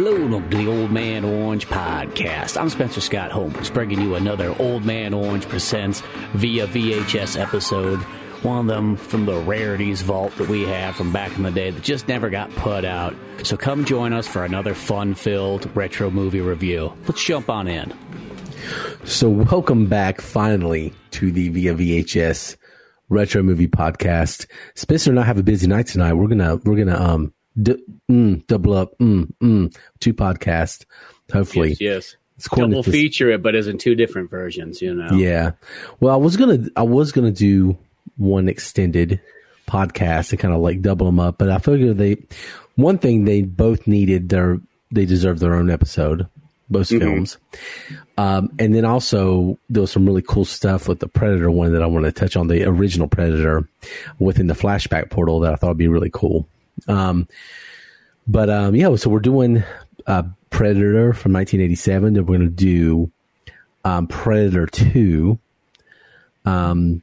Welcome to the Old Man Orange podcast. I'm Spencer Scott Holmes, bringing you another Old Man Orange Presents via VHS episode. One of them from the rarities vault that we have from back in the day that just never got put out. So come join us for another fun filled retro movie review. Let's jump on in. So, welcome back finally to the Via VHS Retro Movie Podcast. Spencer and I have a busy night tonight. We're gonna we're gonna um d- mm, double up mm, mm, two podcasts. Hopefully, yes. yes. It's Double this, feature it, but as in two different versions. You know. Yeah. Well, I was gonna I was gonna do one extended podcast to kind of like double them up, but I figured they one thing they both needed their they deserve their own episode both mm-hmm. films. Um, and then also there was some really cool stuff with the Predator one that I want to touch on the original Predator within the flashback portal that I thought would be really cool. Um, but um, yeah, so we're doing uh, Predator from 1987. Then we're going to do um, Predator 2 um,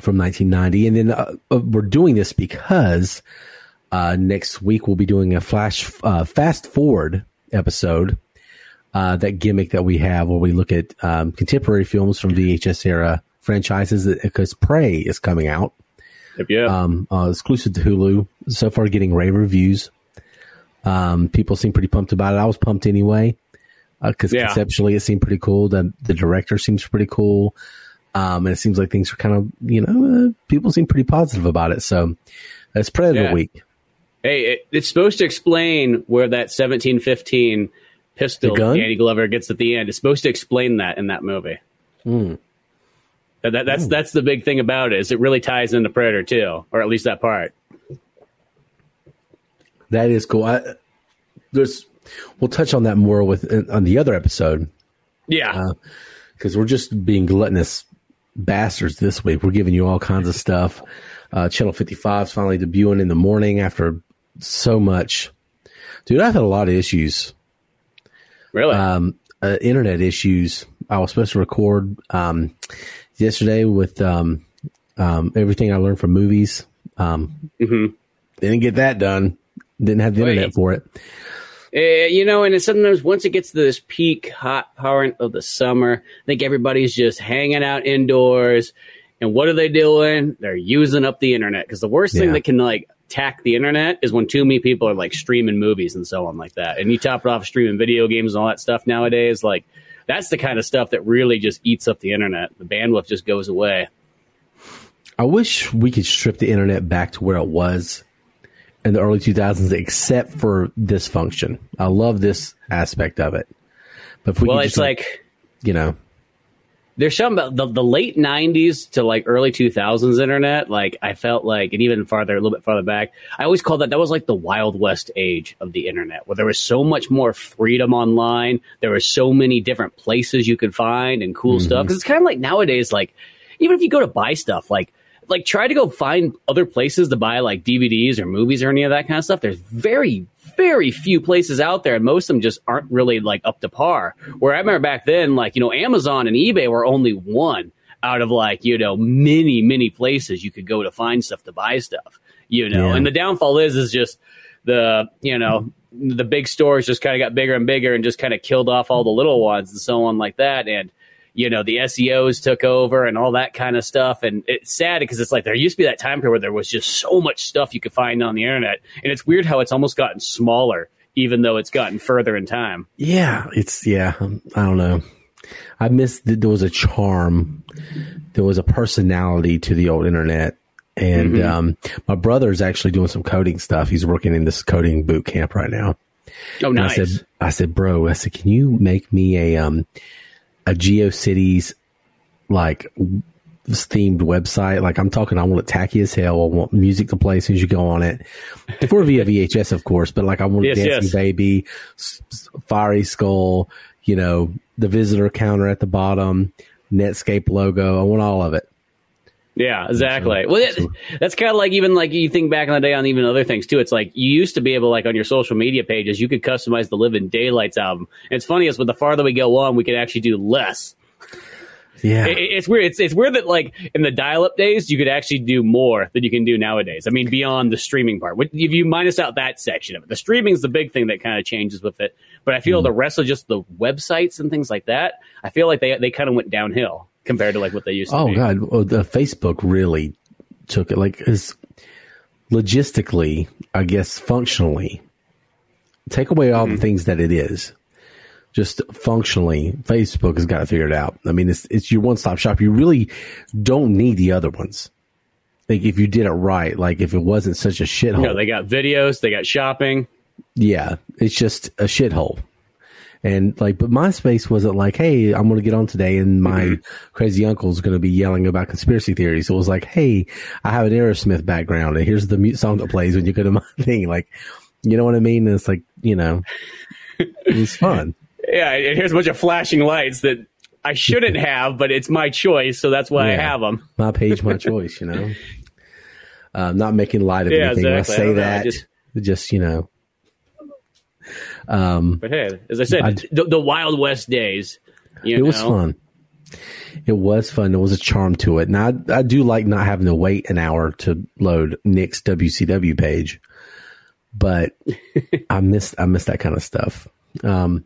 from 1990, and then uh, uh, we're doing this because uh, next week we'll be doing a flash uh, fast forward episode uh, that gimmick that we have where we look at um, contemporary films from VHS era franchises because Prey is coming out. Yep, yeah. Um, uh, exclusive to Hulu. So far, getting rave reviews. Um, people seem pretty pumped about it. I was pumped anyway because uh, yeah. conceptually it seemed pretty cool. The the director seems pretty cool, um, and it seems like things are kind of you know uh, people seem pretty positive about it. So it's Predator yeah. Week. Hey, it, it's supposed to explain where that seventeen fifteen pistol Danny Glover gets at the end. It's supposed to explain that in that movie. Mm. That, that, that's mm. that's the big thing about it. Is it really ties into Predator 2, or at least that part. That is cool. I, there's we'll touch on that more with on the other episode. Yeah, because uh, we're just being gluttonous bastards this week. We're giving you all kinds of stuff. Uh, Channel 55 is finally debuting in the morning after so much. Dude, I've had a lot of issues Really? Um, uh, internet issues. I was supposed to record um, yesterday with um, um, everything I learned from movies. Um, mm-hmm. Didn't get that done. Didn't have the Wait. internet for it. Uh, you know, and sometimes once it gets to this peak hot part of the summer, I think everybody's just hanging out indoors. And what are they doing? They're using up the internet because the worst yeah. thing that can like attack the internet is when too many people are like streaming movies and so on like that. And you top it off streaming video games and all that stuff nowadays. Like that's the kind of stuff that really just eats up the internet. The bandwidth just goes away. I wish we could strip the internet back to where it was in the early 2000s, except for this function. I love this aspect of it. But if we well, it's like, you know, there's some about the, the late 90s to like early 2000s internet like i felt like and even farther a little bit farther back i always called that that was like the wild west age of the internet where there was so much more freedom online there were so many different places you could find and cool mm-hmm. stuff because it's kind of like nowadays like even if you go to buy stuff like like try to go find other places to buy like dvds or movies or any of that kind of stuff there's very very few places out there, and most of them just aren't really like up to par. Where I remember back then, like you know, Amazon and eBay were only one out of like you know many many places you could go to find stuff to buy stuff. You know, yeah. and the downfall is is just the you know the big stores just kind of got bigger and bigger and just kind of killed off all the little ones and so on like that and you know, the SEOs took over and all that kind of stuff. And it's sad because it's like there used to be that time period where there was just so much stuff you could find on the internet. And it's weird how it's almost gotten smaller, even though it's gotten further in time. Yeah, it's, yeah, I don't know. I miss that there was a charm, there was a personality to the old internet. And mm-hmm. um, my brother's actually doing some coding stuff. He's working in this coding boot camp right now. Oh, nice. I said, I said, bro, I said, can you make me a um, a GeoCities like themed website. Like I'm talking, I want it tacky as hell. I want music to play as soon as you go on it. Before via VHS, of course, but like I want yes, Dancing yes. Baby, Fiery Skull, you know, the visitor counter at the bottom, Netscape logo. I want all of it. Yeah, exactly. well, it, that's kind of like even like you think back in the day on even other things too. It's like you used to be able like on your social media pages, you could customize the Living Daylights album. And it's funny is with the farther we go on, we could actually do less. Yeah. It- it's weird. It's it's weird that like in the dial-up days, you could actually do more than you can do nowadays. I mean, beyond the streaming part. If you minus out that section of it, the streaming is the big thing that kind of changes with it. But I feel Mm-hmm. the rest of just the websites and things like that, I feel like they they kind of went downhill compared to like what they used to. Oh be. God, well, the Facebook really took it. Like, is logistically, I guess, functionally, take away all the mm-hmm. things that it is. Just functionally, Facebook has got to figure it out. I mean, it's it's your one stop shop. You really don't need the other ones. Like if you did it right, like if it wasn't such a shithole, You know, they got videos, they got shopping. yeah, it's just a shithole. And like, but MySpace wasn't like, hey, I'm going to get on today and my crazy uncle's going to be yelling about conspiracy theories. It was like, hey, I have an Aerosmith background and here's the mute song that plays when you go to my thing. Like, you know what I mean? And it's like, you know, it was fun. Yeah, and here's a bunch of flashing lights that I shouldn't have, but it's my choice, so that's why I have them. My page, my choice, you know? Uh, not making light of Yeah, anything exactly. I say know, I that. just- just, you know, um, But hey, as I said, I'd- the, the Wild West days. You it was fun. It was fun. There was a charm to it, and I I do like not having to wait an hour to load Nick's WCW page, but I missed I missed that kind of stuff. Um,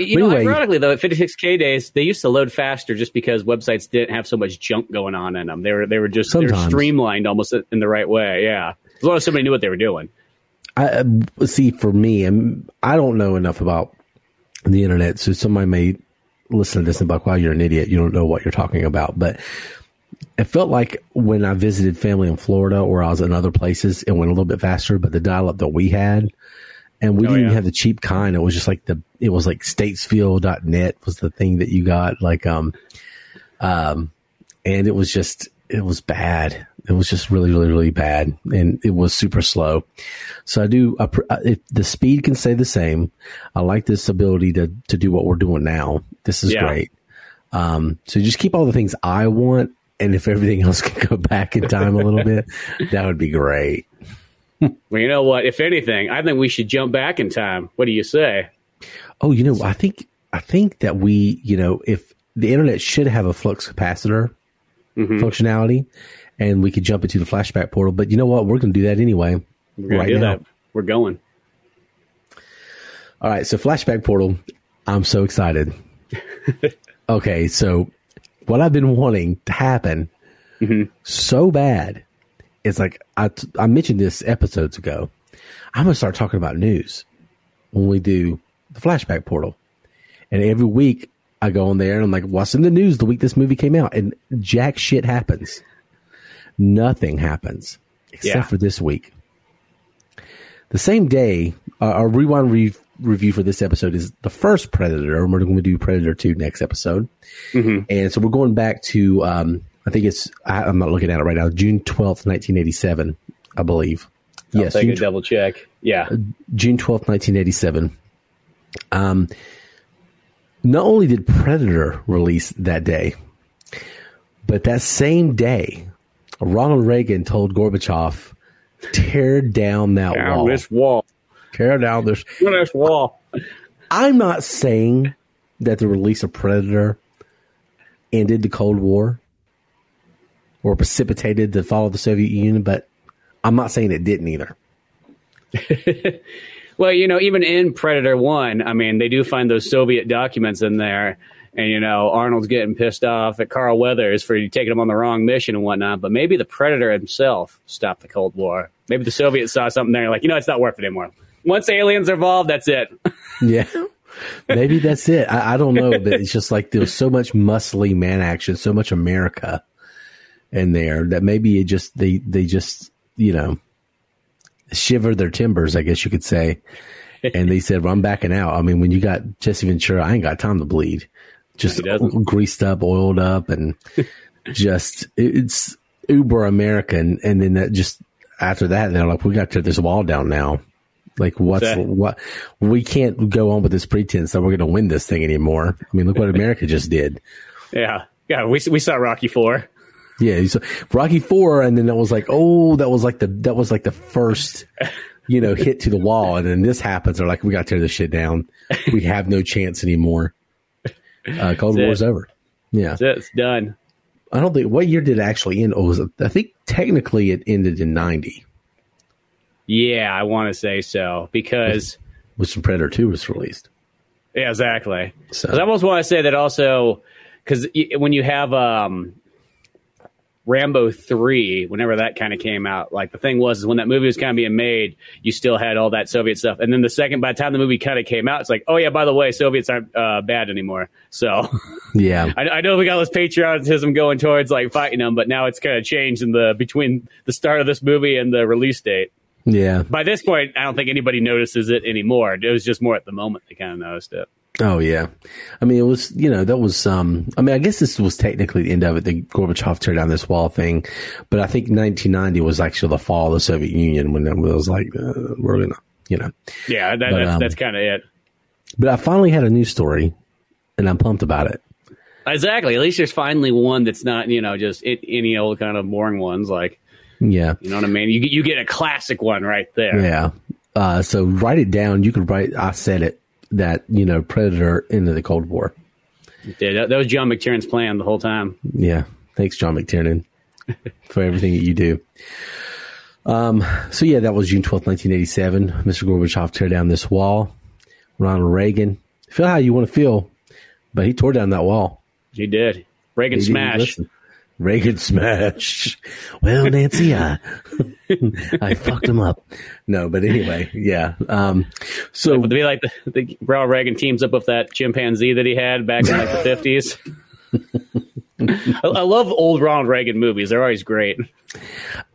You know, Anyway- ironically though, at 56k days, they used to load faster just because websites didn't have so much junk going on in them. They were they were just they were streamlined almost in the right way. Yeah, as long as somebody knew what they were doing. I uh, see for me, and I don't know enough about the internet, so somebody may listen to this and be like, "Wow, you're an idiot. You don't know what you're talking about." But it felt like when I visited family in Florida or I was in other places, it went a little bit faster. But the dial-up that we had, and we Oh, didn't even yeah. have the cheap kind. It was just like the it was like statesville.net was the thing that you got, like um, um, and it was just it was bad. It was just really, really, really bad, and it was super slow. So I do. I, if the speed can stay the same, I like this ability to to do what we're doing now. This is Yeah. great. Um, so just keep all the things I want, and if everything else can go back in time a little bit, that would be great. Well, you know what? If anything, I think we should jump back in time. What do you say? Oh, you know, I think I think that we, you know, if the internet should have a flux capacitor functionality, and we could jump into the flashback portal. But you know what? We're going to do that anyway. We're right now. that. We're going. All right, so flashback portal. I'm so excited. okay, so what I've been wanting to happen mm-hmm. so bad is like I t- I mentioned this episodes ago. I'm gonna start talking about news when we do the flashback portal, and every week I go on there and I'm like, "What's in the news?" The week this movie came out, and jack shit happens. Nothing happens except Yeah. for this week. The same day, uh, our rewind re- review for this episode is the first Predator, and we're going to do Predator 2 next episode. And so we're going back to, um, I think it's, I, I'm not looking at it right now, June 12th, 1987, I believe. yes, Take June, a double check. Yeah. June 12th, 1987. Um, not only did Predator release that day, but that same day, Ronald Reagan told Gorbachev, tear down that Down wall. this wall. Tear down this. Down this wall. I'm not saying that the release of Predator ended the Cold War or precipitated the fall of the Soviet Union, but I'm not saying it didn't either. Well, you know, even in Predator One, I mean, they do find those Soviet documents in there, and you know, Arnold's getting pissed off at Carl Weathers for taking him on the wrong mission and whatnot. But maybe the Predator himself stopped the Cold War. Maybe the Soviets saw something there, like you know, it's not worth it anymore. Once aliens are involved, that's it. Yeah. Maybe that's it. I, I don't know, but it's just like there's so much muscly man action, so much America in there that maybe it just they they just you know shiver their timbers, I guess you could say. And they said, "Well, I'm backing out." I mean, when you got Jesse Ventura, I ain't got time to bleed. Just greased up, oiled up, and just it's uber American. And then that just after that, they're like, "We got to tear this wall down now." Like what's what? We can't go on with this pretense that we're going to win this thing anymore. I mean, look what America just did. Yeah, yeah. We we saw Rocky Four. Yeah, so Rocky Four, and then that was like, oh, that was like the that was like the first, you know, hit to the wall, and then this happens. They're like, we got to tear this shit down. We have no chance anymore. Uh, Cold it. War's over. Yeah. That's it. It's done. I don't think what year did it actually end? Oh, was it, I think technically it ended in ninety, Yeah, I want to say so because which Predator Two was released. yeah, exactly. So I almost want to say that also because when you have um, Rambo three, whenever that kind of came out, like the thing was is when that movie was kind of being made, you still had all that Soviet stuff, and then the second by the time the movie kind of came out, it's like, oh yeah, by the way, Soviets aren't uh, bad anymore. So yeah, I, I know we got this patriotism going towards like fighting them, but now it's kind of changed in the between the start of this movie and the release date. yeah. By this point, I don't think anybody notices it anymore. It was just more at the moment they kind of noticed it. Oh yeah, I mean it was you know that was um I mean I guess this was technically the end of it the Gorbachev tear down this wall thing, but I think 1990 was actually the fall of the Soviet Union when it was like uh, we're gonna you know Yeah, that, But, that's, um, that's kind of it. but I finally had a news story and I'm pumped about it. Exactly. At least there's finally one that's not, you know, just it, any old kind of boring ones. Like, Yeah, you know what I mean? You get- you get a classic one right there. yeah. Uh, so write it down. You could write. I said it that you know Predator into the Cold War. Yeah, that, that was John McTiernan's plan the whole time. Yeah. Thanks, John McTiernan, for everything that you do. Um, so yeah, that was June twelfth, nineteen eighty seven. Mr. Gorbachev tear down this wall. Ronald Reagan. Feel how you want to feel, but he tore down that wall. He did. Reagan He didn't smash. listen. Reagan smash. Well, Nancy, I I fucked him up. No, but anyway, yeah. Um, so But to be like the, the Ronald Reagan teams up with that chimpanzee that he had back in like the fifties. I, I love old Ronald Reagan movies. They're always great.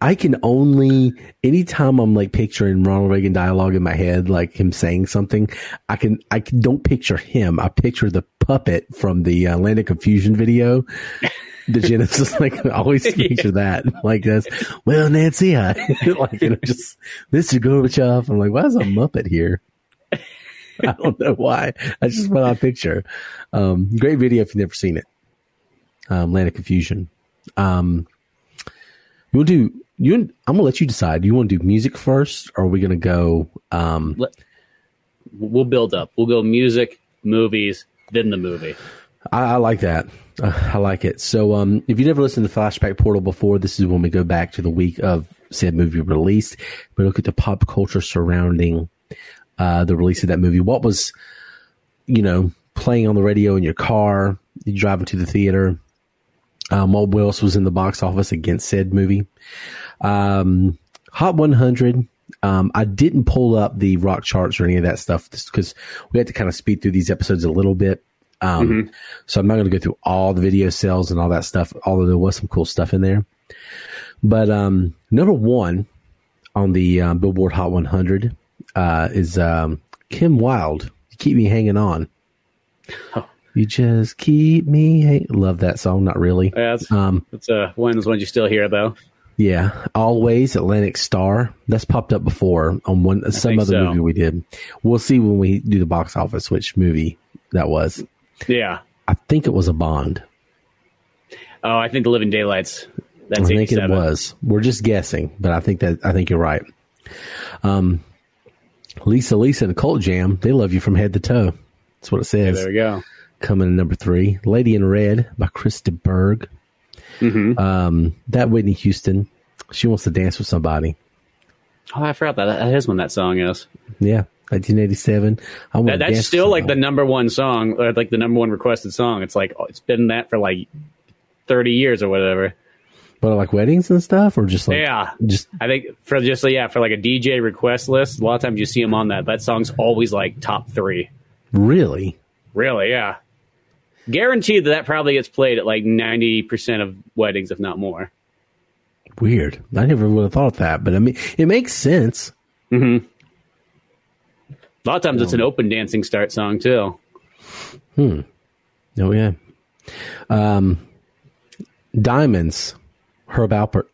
I can only anytime I'm like picturing Ronald Reagan dialogue in my head, like him saying something, I can I can, don't picture him. I picture the puppet from the uh, Land of Confusion video. The Genesis, like I always picture that. Like this. well, Nancy, I like you know, just Mr. Gorbachev. I'm like, why is a Muppet here? I don't know why. That's just what I picture. Um, great video if you've never seen it. Um, Land of Confusion. Um, you want to do you? I'm gonna let you decide. You want to do music first, or are we gonna go? Um, We'll build up. We'll go music, movies, then the movie. I, I like that. Uh, I like it. So, um, if you never listened to Flashback Portal before, this is when we go back to the week of said movie released. We look at the pop culture surrounding uh, the release of that movie. What was, you know, playing on the radio in your car, you driving to the theater. Um, what else was in the box office against said movie? Um, Hot 100. Um, I didn't pull up the rock charts or any of that stuff because we had to kind of speed through these episodes a little bit. Um, so I'm not going to go through all the video sales and all that stuff, although there was some cool stuff in there. But um, number one on the um, Billboard Hot 100 uh, is um, Kim Wilde. You keep me hanging on. You just keep me. Hang- Love that song. Not really. Yeah, that's, Um, that's uh, one of those ones you still hear though. yeah, always Atlantic Starr. That's popped up before on one some other so. movie we did. We'll see when we do the box office which movie that was. Yeah. I think it was a Bond. Oh, I think the Living Daylights. That's I think 87. it was. We're just guessing, but I think that I think you're right. Um, Lisa, Lisa, and the Cult Jam. They love you from head to toe. That's what it Yeah, says. there we go. Coming in number three, Lady in Red by Krista Berg. Mm-hmm. Um, that Whitney Houston. She wants to dance with somebody. Oh, I forgot that. That is when that song is. Yeah, 1987. That, that's still with like the number one song, or like the number one requested song. It's like it's been that for like thirty years or whatever. But like weddings and stuff, or just like Yeah, just I think for just yeah for like a DJ request list, a lot of times you see them on that. That song's always like top three. really. Really, yeah. Guaranteed that that probably gets played at like ninety percent of weddings, if not more. Weird. I never would have thought of that, but I mean, it makes sense. Mm-hmm. A lot of times it's an open dancing start song too. Hmm. Oh yeah. Um, Diamonds, Herb Alpert,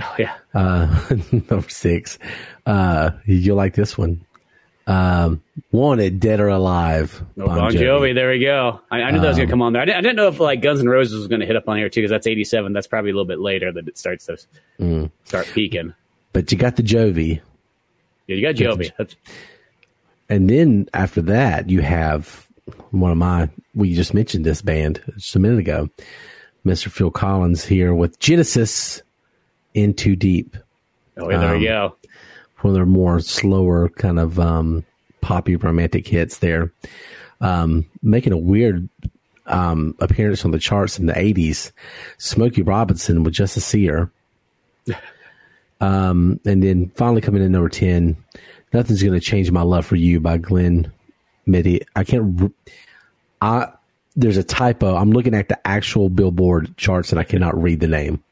Oh yeah, uh, number six. Uh, you'll like this one. Um, Wanted, Dead or Alive. Oh, bon, Jovi. There we go. I, I knew that was Um, gonna come on there. I didn't, I didn't know if like Guns N' Roses was gonna hit up on here too, because that's eighty seven. That's probably a little bit later that it starts to Mm. start peaking. But you got the Jovi, Yeah, you got Jovi. That's and then after that you have one of my. We just mentioned this band just a minute ago. Mr. Phil Collins here with Genesis, "In Too Deep." Oh, yeah, there Um, you go. one of their more slower kind of um, poppy romantic hits there. Um, making a weird um, appearance on the charts in the 80s. Smokey Robinson with Just to See Her. Um, and then finally coming in number 10, Nothing's Going to Change My Love for You by Glenn Mitty. I can't. I There's a typo. I'm looking at the actual Billboard charts and I cannot read the name.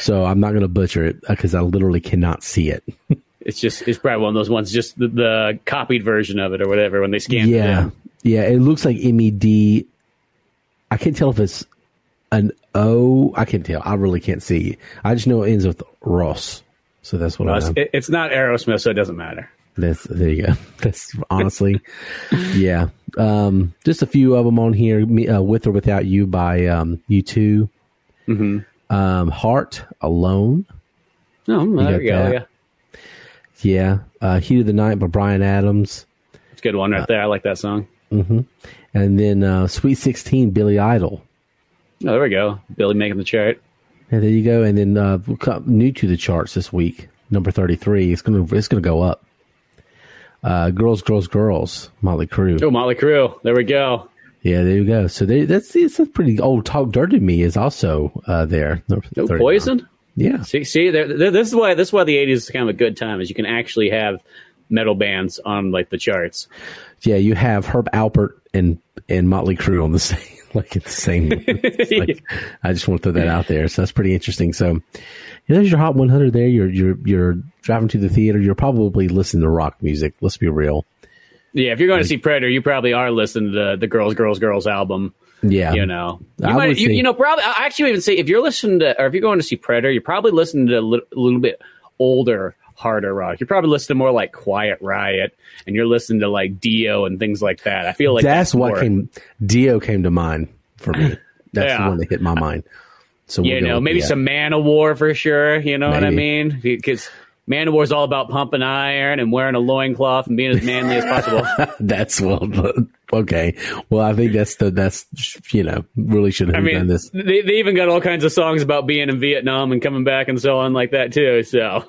So I'm not going to butcher it uh, because I literally cannot see it. It's just it's probably one of those ones, just the, the copied version of it or whatever when they scan it Yeah, in. yeah. It looks like M E D. I can't tell if it's an O. I can't tell. I really can't see. I just know it ends with Ross. So that's what Well, I it's, know. it- it's not Aerosmith, so it doesn't matter. That's there you go. That's honestly, yeah. Um, just a few of them on here. Me, uh, with or without you by um, U2 Mm-hmm. Um, Heart alone. Oh, there you go. that. Yeah, Yeah. Uh, Heat of the Night by Bryan Adams. it's a good one right there. I like that song. And then uh, Sweet Sixteen, Billy Idol. Oh, there we go. Billy making the chart. Yeah, there you go. And then uh, new to the charts this week, number thirty-three. It's gonna it's gonna go up. Uh, girls, girls, girls. Motley Crue. Oh, Motley Crue. There we go. Yeah, there you go. So they, that's it's a pretty old. Talk Dirty to Me is also uh, there. No 39. poison. Yeah, See, see, this is why this is why the '80s is kind of a good time. Is you can actually have metal bands on like the charts. yeah. You have Herb Alpert and and Motley Crue on the same like it's the same. it's like, I just want to throw that out there. So that's pretty interesting. So there's your Hot 100. There, you're you're you're driving to the theater. You're probably listening to rock music. Let's be real. Yeah, if you're going to see Predator, you probably are listening to the Girls, Girls, Girls album. Yeah, You know, you, I might, you, say- you know, probably. I actually even say if you're listening to, or if you're going to see Predator, you're probably listening to a a little bit older, harder rock. You're probably listening to more like Quiet Riot, and you're listening to like Dio and things like that. I feel like that's, what more- came. Dio came to mind for me. That's Yeah. the one that hit my mind. So you we'll know, maybe some Manowar for sure. You know what I mean? Because Manowar is all about pumping iron and wearing a loincloth and being as manly as possible. That's well, okay. Well, I think that's the that's you know really should have I mean, done this. they, they even got all kinds of songs about being in Vietnam and coming back and so on like that too. So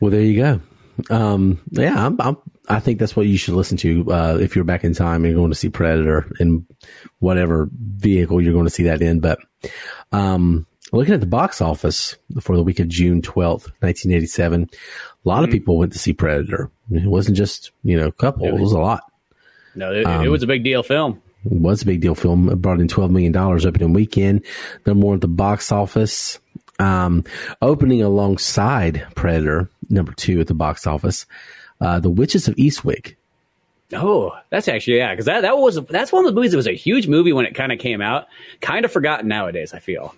Well, there you go. Um, yeah, I'm, I'm, I think that's what you should listen to uh, if you're back in time and you're going to see Predator in whatever vehicle you're going to see that in. But um, looking at the box office for the week of June 12th, 1987, a lot of people went to see Predator. It wasn't just you know a couple; it was a lot. no, it, Um, it was a big deal film. It was a big deal film. It brought in $12 million opening weekend. Number one at the box office. Um, opening alongside Predator, number two at the box office. Uh, the Witches of Eastwick. Oh, that's actually yeah, because that that was that's one of the movies that was a huge movie when it kind of came out. Kind of forgotten nowadays. I feel.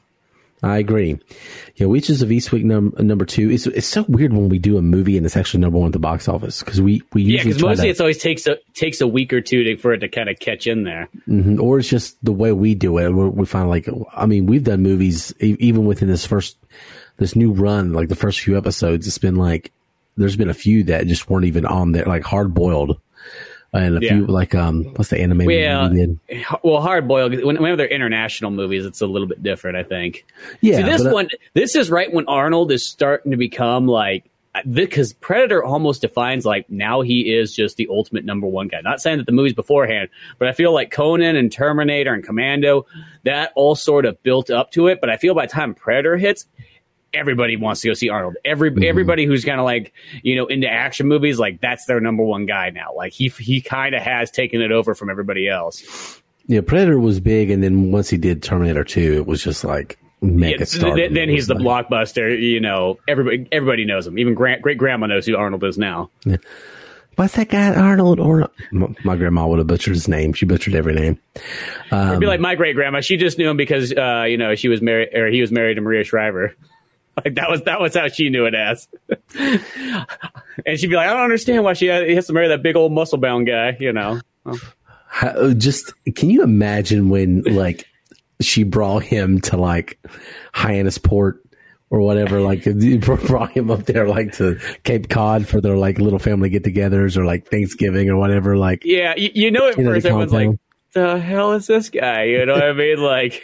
I agree. Yeah, Witches of Eastwick num- number two. It's, it's so weird when we do a movie and it's actually number one at the box office because we, we Yeah, usually because mostly to, it's always takes a takes a week or two to, for it to kind of catch in there. Mhm. or it's just the way we do it. We, we find like, I mean, we've done movies e- even within this first, this new run, like the first few episodes. It's been like, there's been a few that just weren't even on there, like hard boiled, and a Yeah. few like um, what's the anime movie Well, we did? well, hard boiled. When, whenever they're international movies, it's a little bit different. I think. Yeah, See, this uh, one, this is right when Arnold is starting to become like because Predator almost defines like now he is just the ultimate number one guy. Not saying that the movies beforehand, but I feel like Conan and Terminator and Commando that all sort of built up to it. But I feel by the time Predator hits. Everybody wants to go see Arnold. Every Mm-hmm. everybody who's kind of like you know into action movies, like that's their number one guy now. Like he he kind of has taken it over from everybody else. yeah, Predator was big, and then once he did Terminator two, it was just like mega Yeah, star. then, then he's the blockbuster. You know, everybody everybody knows him. Even great grandma knows who Arnold is now. What's that guy Arnold? Or my, grandma would have butchered his name. She butchered every name. It'd be like my great grandma. She just knew him because uh, you know she was married or he was married to Maria Shriver. Like that was that was how she knew it as. and she'd be like, I don't understand why she has, to marry that big old muscle bound guy. You know. How, oh, just can you imagine when like she brought him to like Hyannisport or whatever. Like you brought him up there, like to Cape Cod for their like little family get-togethers or like Thanksgiving or whatever. Like, Yeah, you, you know at You know, the first everyone's like, "The hell is this guy?" You know what I mean? Like,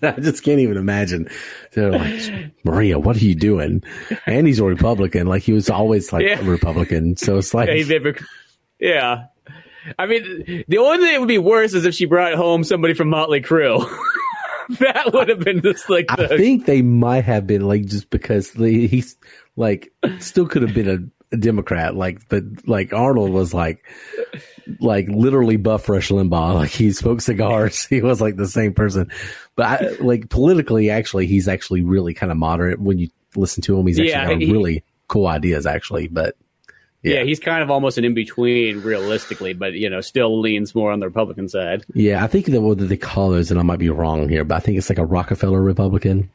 I just can't even imagine. They're like, Maria, what are you doing? And he's a Republican. Like he was always like Yeah. a Republican. So it's like, yeah, never- yeah. I mean, the only thing that would be worse is if she brought home somebody from Motley Crue. that would have been just like I think they might have been like just because he's like still could have been a Democrat. Like, but like Arnold was like, like literally buff Rush Limbaugh. Like he smoked cigars. He was like the same person. But I, like politically, actually, he's actually really kind of moderate when you listen to him. He's actually Yeah, got he- really cool ideas, actually. But yeah. yeah. he's kind of almost an in between, realistically, but you know, still leans more on the Republican side. yeah, I think that what they call those, and I might be wrong here, but I think it's like a Rockefeller Republican.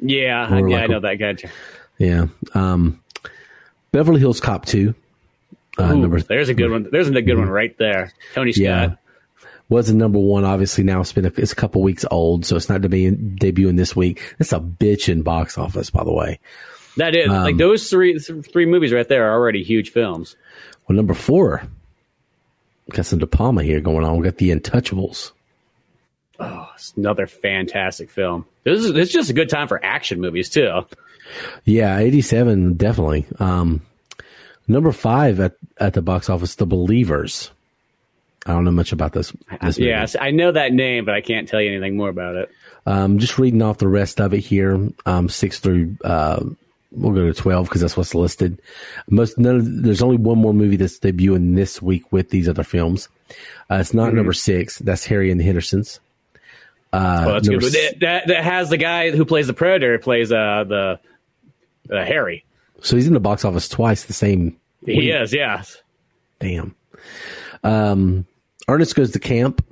Yeah, yeah, like I a- know that guy. Yeah. Um, Beverly Hills Cop 2. Uh, Ooh, number there's a good one. There's a good one right there. Tony Scott. Yeah. was a number one. Obviously, now it's been a, it's a couple weeks old, so it's not debuting, debuting this week. It's a bitch in box office, by the way. That is like Um, those three three movies right there are already huge films. Well, number four, got some De Palma here going on. We got The Untouchables. Oh, it's another fantastic film. This is it's just a good time for action movies too. Yeah, eighty seven, definitely. Um, number five at at the box office, The Believers. I don't know much about this. this movie. Yes, I know that name, but I can't tell you anything more about it. Um, just reading off the rest of it here, um, six through, uh, we'll go to 12 because that's what's listed. Most, none of, there's only one more movie that's debuting this week with these other films. Uh, it's not number six. That's Harry and the Hendersons. Uh, Well, that's good. s- That, that that has the guy who plays the Predator plays uh the uh, Harry. So he's in the box office twice the same. He is, yes. Damn. Um, Ernest Goes to Camp,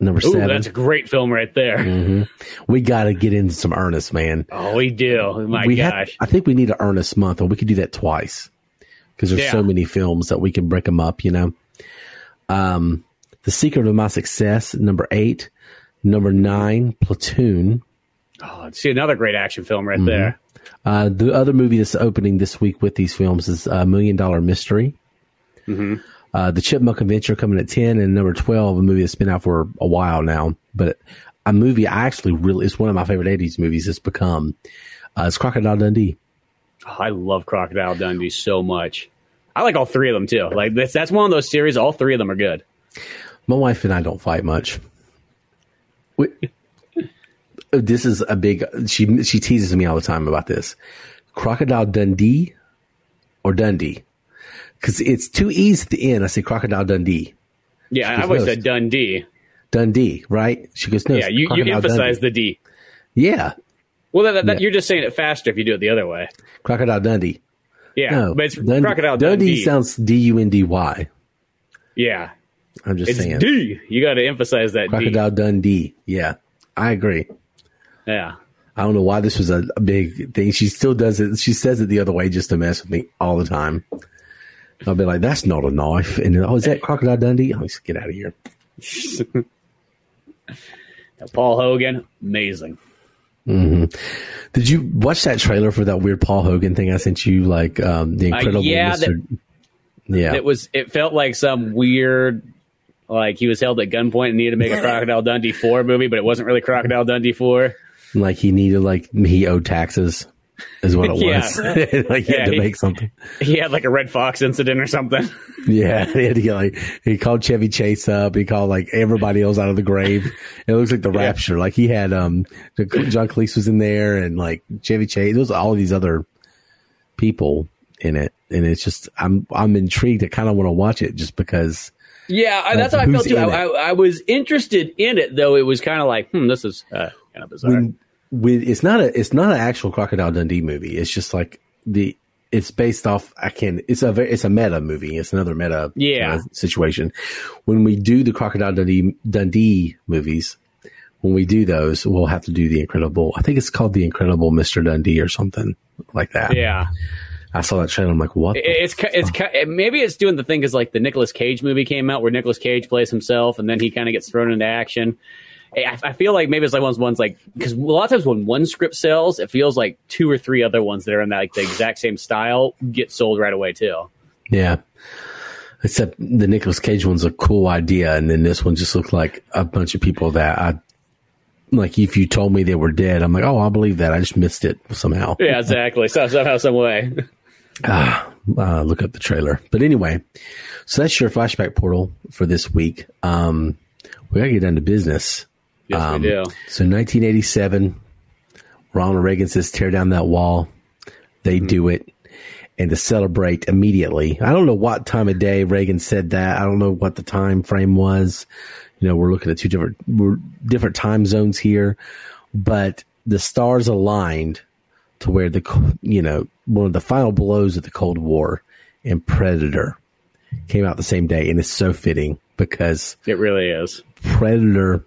number Ooh, seven. that's a great film right there. we got to get into some Ernest, man. Oh, we do. My we have- gosh. I think we need an Ernest month, or we could do that twice because there's Yeah. so many films that we can break them up. You know, um, The Secret of My Success, number eight, number nine, Platoon. oh, see another great action film Mm-hmm. right there. Uh, the other movie that's opening this week with these films is uh, Million Dollar Mystery. Mm-hmm. Uh, the Chipmunk Adventure coming at ten, and number twelve, a movie that's been out for a while now, but a movie I actually really it's one of my favorite '80s movies. It's become uh, it's Crocodile Dundee. Oh, I love Crocodile Dundee so much. I like all three of them too. Like that's that's one of those series. All three of them are good. My wife and I don't fight much. We, this is a big. She she teases me all the time about this. Crocodile Dundee or Dundee, because it's two e's at the end. I say Crocodile Dundee, Yeah, I always said Dundee. Dundee, right? She goes, no. Yeah, you, you emphasize Dundee. the D. yeah, Well, that, that, Yeah. you're just saying it faster if you do it the other way. Crocodile Dundee. Yeah, No, but it's Dundee, Crocodile Dundee Dundee. sounds D U N D Y. yeah, I'm just it's saying. D. You got to emphasize that Crocodile Dundee. Yeah, I agree. Yeah. I don't know why this was a, a big thing. She still does it. She says it the other way just to mess with me all the time. I'll be like, "That's not a knife," and then, oh, is that Crocodile Dundee? Oh, just get out of here. Paul Hogan, amazing. Did you watch that trailer for that weird Paul Hogan thing I sent you? Like um, the incredible yeah, Mr. yeah, It was. It felt like some weird, like he was held at gunpoint and needed to make a Crocodile Dundee four movie, but it wasn't really Crocodile Dundee four. Like he needed like he owed taxes, is what it Yeah. was. like he Yeah, had to he- make something. He had like a Redd Foxx incident or something. Yeah, he had to get like he called Chevy Chase up. He called like everybody else out of the grave. It looks like the Rapture. Like he had um John Cleese was in there and like Chevy Chase. There was all these other people in it, and it's just I'm I'm intrigued. I kind of want to watch it just because. Yeah, I, that's how I felt too. I. I, I was interested in it, though. It was kind of like, hmm, this is uh, kind of bizarre. when, when it's not a it's not an actual Crocodile Dundee movie. It's just like the it's based off. I can. It's a it's a meta movie. It's another meta Yeah. kinda situation. When we do the Crocodile Dundee Dundee movies, when we do those, we'll have to do the Incredible. I think it's called the Incredible Mister Dundee or something like that. yeah, I saw that trailer. I'm like, what? It's ki- it's ki- maybe it's doing the thing because like the Nicolas Cage movie came out where Nicolas Cage plays himself and then he kind of gets thrown into action. I, I feel like maybe it's like one of those ones like because a lot of times when one script sells, it feels like two or three other ones that are in that, like the exact same style get sold right away too. Yeah. Except the Nicolas Cage one's a cool idea, and then this one just looked like a bunch of people that I like. If you told me they were dead, I'm like, oh, I'll believe that. I just missed it somehow. Yeah, exactly. So, somehow, some way. Ah, uh, look up the trailer. But anyway, so that's your flashback portal for this week. Um, we gotta get down to business. Yes, Um, we do. So 1987, Ronald Reagan says, tear down that wall. They Mm-hmm. do it. And to celebrate immediately, I don't know what time of day Reagan said that. I don't know what the time frame was. You know, we're looking at two different, we're different time zones here, but the stars aligned to where the, you know, one of the final blows of the Cold War and Predator came out the same day. And it's so fitting because It really is. Predator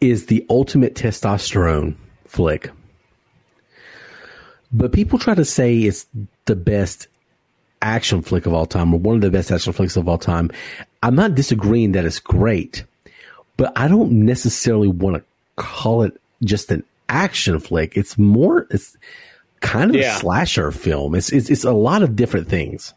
is the ultimate testosterone flick. But people try to say it's the best action flick of all time or one of the best action flicks of all time. I'm not disagreeing that it's great, but I don't necessarily want to call it just an action flick. It's more it's kind of Yeah. a slasher film. It's, it's it's a lot of different things.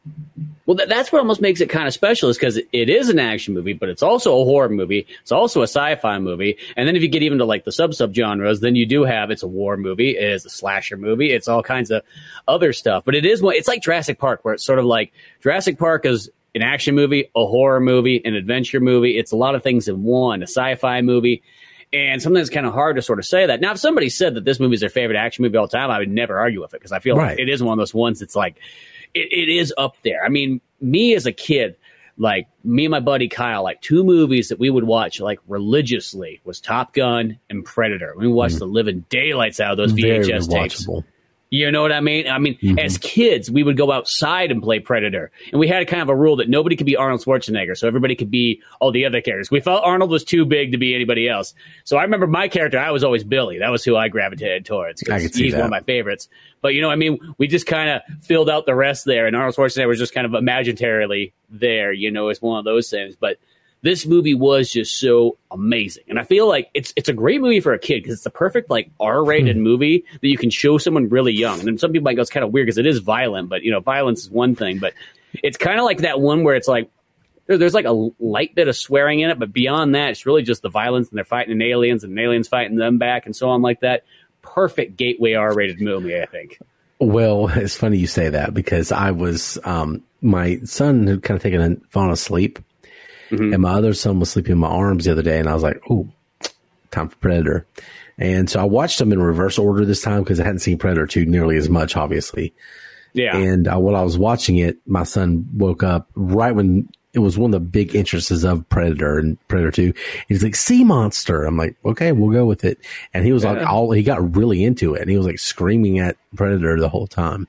Well, that, that's what almost makes it kind of special, is because it is an action movie, but it's also a horror movie. It's also a sci-fi movie, and then if you get even to like the sub sub genres, then you do have it's a war movie, it is a slasher movie, it's all kinds of other stuff. But it is one. It's like Jurassic Park, where it's sort of like Jurassic Park is an action movie, a horror movie, an adventure movie. It's a lot of things in one. A sci-fi movie. And sometimes it's kind of hard to sort of say that. Now, if somebody said that this movie is their favorite action movie of all time, I would never argue with it because I feel Right. like it is one of those ones that's like, it, it is up there. I mean, me as a kid, like me and my buddy Kyle, like two movies that we would watch like religiously was Top Gun and Predator. We watched mm-hmm. the living daylights out of those Very VHS tapes. watchable. You know what I mean? I mean, Mm-hmm. as kids, we would go outside and play Predator, and we had kind of a rule that nobody could be Arnold Schwarzenegger, so everybody could be all the other characters. We felt Arnold was too big to be anybody else. So I remember my character, I was always Billy. That was who I gravitated towards. I could see he's one of my favorites. But you know, I mean, we just kind of filled out the rest there, and Arnold Schwarzenegger was just kind of imaginarily there. You know, it's one of those things. But this movie was just so amazing, and I feel like it's it's a great movie for a kid because it's the perfect like R rated movie that you can show someone really young. And then some people might go, it's kind of weird because it is violent, but you know, violence is one thing, but it's kind of like that one where it's like there, there's like a light bit of swearing in it, but beyond that, it's really just the violence and they're fighting an aliens and aliens fighting them back and so on like that. Perfect gateway R rated movie, I think. Well, it's funny you say that because I was um, my son had kind of taken a fallen asleep, and my other son was sleeping in my arms the other day, and I was like, "Oh, time for Predator." And so I watched them in reverse order this time because I hadn't seen Predator two nearly as much, obviously. Yeah. And uh, while I was watching it, my son woke up right when it was one of the big entrances of Predator and Predator 2. He's like, sea monster. I'm like, okay, we'll go with it. And he was like, all, he got really into it and he was like screaming at Predator the whole time.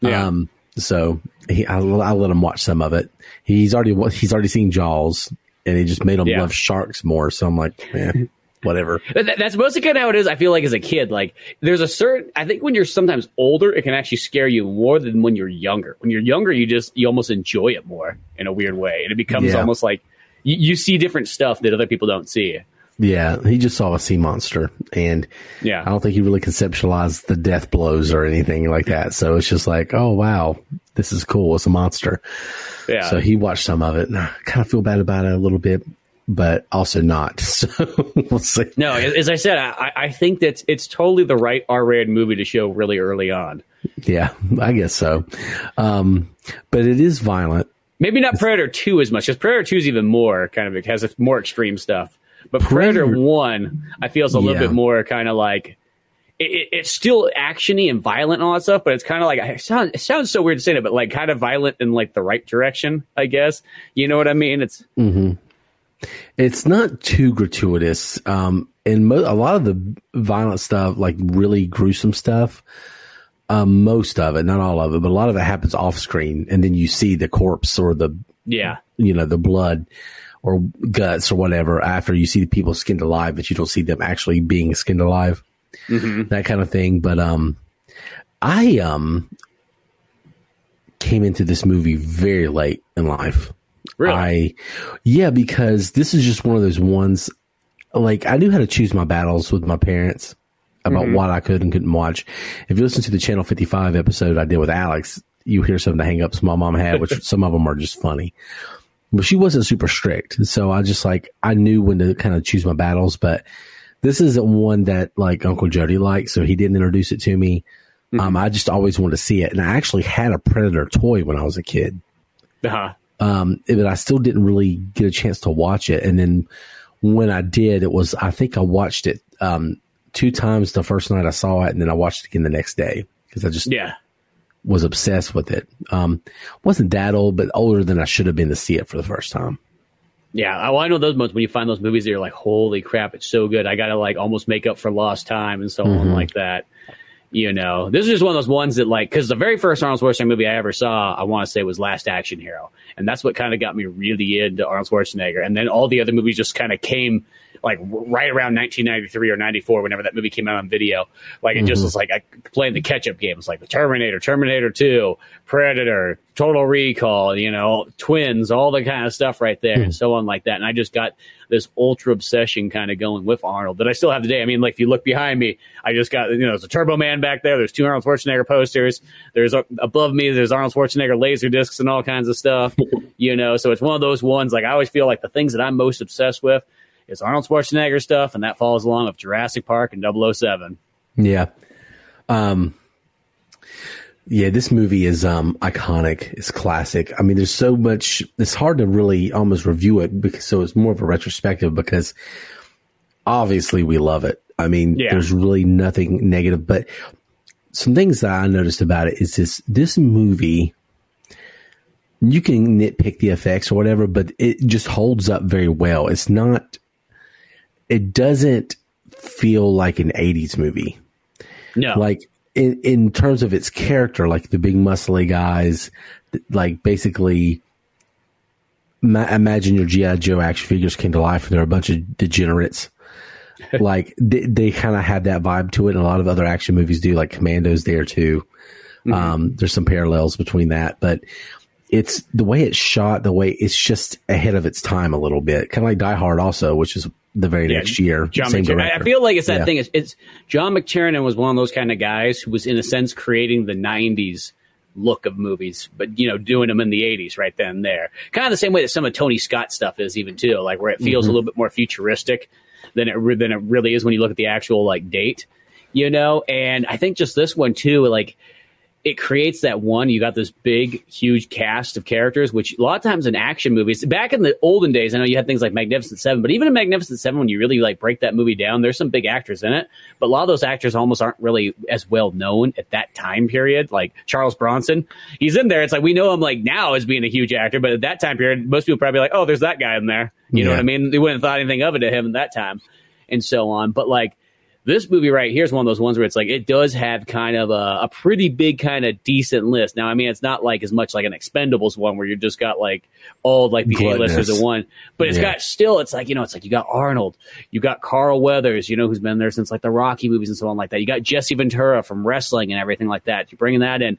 Yeah. Um, so he, I, I let him watch some of it. He's already, he's already seen Jaws and he just made him Yeah. love sharks more. So I'm like, man, whatever. That- that- that's mostly kind of how it is. I feel like as a kid, like there's a certain. I think when you're sometimes older, it can actually scare you more than when you're younger. When you're younger, you just you almost enjoy it more in a weird way, and it becomes Yeah. almost like you, you see different stuff that other people don't see. Yeah. He just saw a sea monster and Yeah, I don't think he really conceptualized the death blows or anything like that. So it's just like, oh wow, this is cool. It's a monster. yeah. So he watched some of it, and I kind of feel bad about it a little bit, but also not. So we'll see. no, as I said, I, I think that it's totally the right R-rated movie to show really early on. Yeah, I guess so. Um, but it is violent. Maybe not Predator Two as much, because Predator Two is even more kind of it has more extreme stuff. But Predator, Predator- One, I feel is a little Yeah. bit more kind of like it, it, it's still actiony and violent and all that stuff, but it's kind of like it sounds, it sounds so weird to say it, but like kind of violent in like the right direction, I guess. You know what I mean? It's mm-hmm. It's not too gratuitous. Um, and mo- a lot of the violent stuff, like really gruesome stuff, um, most of it, not all of it, but a lot of it happens off screen, and then you see the corpse or the yeah, you know the blood or guts or whatever after you see the people skinned alive, but you don't see them actually being skinned alive, that kind of thing. But um, I um came into this movie very late in life. Really? I, yeah, because this is just one of those ones. Like I knew how to choose my battles with my parents about Mm-hmm. what I could and couldn't watch. If you listen to the Channel 55 episode I did with Alex, you hear some of the hangups my mom had, which some of them are just funny. But she wasn't super strict, so I just like I knew when to kind of choose my battles. But this isn't one that like Uncle Jody liked, so he didn't introduce it to me. Um, I just always wanted to see it, and I actually had a Predator toy when I was a kid Uh-huh. um, but I still didn't really get a chance to watch it. And then when I did, it was I think I watched it um, two times the first night I saw it, and then I watched it again the next day because I just Yeah. Was obsessed with it. Um, wasn't that old, but older than I should have been to see it for the first time. Yeah, I, well, I know those moments when you find those movies that you're like, "Holy crap, it's so good!" I got to like almost make up for lost time and so on like that. You know, this is just one of those ones that like because the very first Arnold Schwarzenegger movie I ever saw, I want to say was Last Action Hero, and that's what kind of got me really into Arnold Schwarzenegger. And then all the other movies just kind of came like right around 1993 or 94, whenever that movie came out on video. Like it just was like I playing the catch-up games, like the Terminator, Terminator 2, Predator, Total Recall, you know, Twins, all the kind of stuff right there, and so on like that. And I just got this ultra obsession kind of going with Arnold that I still have today. I mean, like if you look behind me, I just got you know there's a Turbo Man back there. There's two Arnold Schwarzenegger posters. There's uh, above me. There's Arnold Schwarzenegger laser discs and all kinds of stuff. you know, so it's one of those ones. Like I always feel like the things that I'm most obsessed with is Arnold Schwarzenegger stuff, and that follows along with Jurassic Park and 007. Yeah. Um, yeah, this movie is um, iconic. It's classic. I mean, there's so much. It's hard to really almost review it because so it's more of a retrospective because obviously we love it. I mean, Yeah. there's really nothing negative, but some things that I noticed about it is this: this movie. You can nitpick the effects or whatever, but it just holds up very well. It's not. It doesn't feel like an '80s movie No, like in in terms of its character, like the big muscly guys, like basically. Ma- imagine your GI Joe action figures came to life, and they're a bunch of degenerates. like they, they kind of had that vibe to it, and a lot of other action movies do, like Commandos there too. Um, there's some parallels between that, but it's the way it's shot, the way it's just ahead of its time a little bit, kind of like Die Hard, also, which is the very Yeah, next year. John same. I- feel like it's that Yeah. thing. It's, it's John McTiernan was one of those kind of guys who was, in a sense, creating the '90s look of movies, but you know, doing them in the '80s right then and there. Kind of the same way that some of Tony Scott stuff is, even too, like where it feels a mm-hmm. little bit more futuristic than it re- than it really is when you look at the actual like date. You know, and I think just this one too, like it creates that one. You got this big, huge cast of characters, which a lot of times in action movies, back in the olden days, I know you had things like Magnificent Seven, but even in Magnificent Seven, when you really like break that movie down, there's some big actors in it, but a lot of those actors almost aren't really as well known at that time period. Like Charles Bronson, he's in there. It's like we know him like now as being a huge actor, but at that time period, most people probably like, oh, there's that guy in there. You know what I mean? They wouldn't have thought anything of it to him at that time, and so on. But like this movie right here is one of those ones where it's like it does have kind of a, a pretty big kind of decent list. Now, I mean, it's not like as much like an Expendables one where you just got like all like the A listers in one, but it's Yeah. got still it's like you know it's like you got Arnold, you got Carl Weathers, you know who's been there since like the Rocky movies and so on like that. You got Jesse Ventura from wrestling and everything like that. You're bringing that in,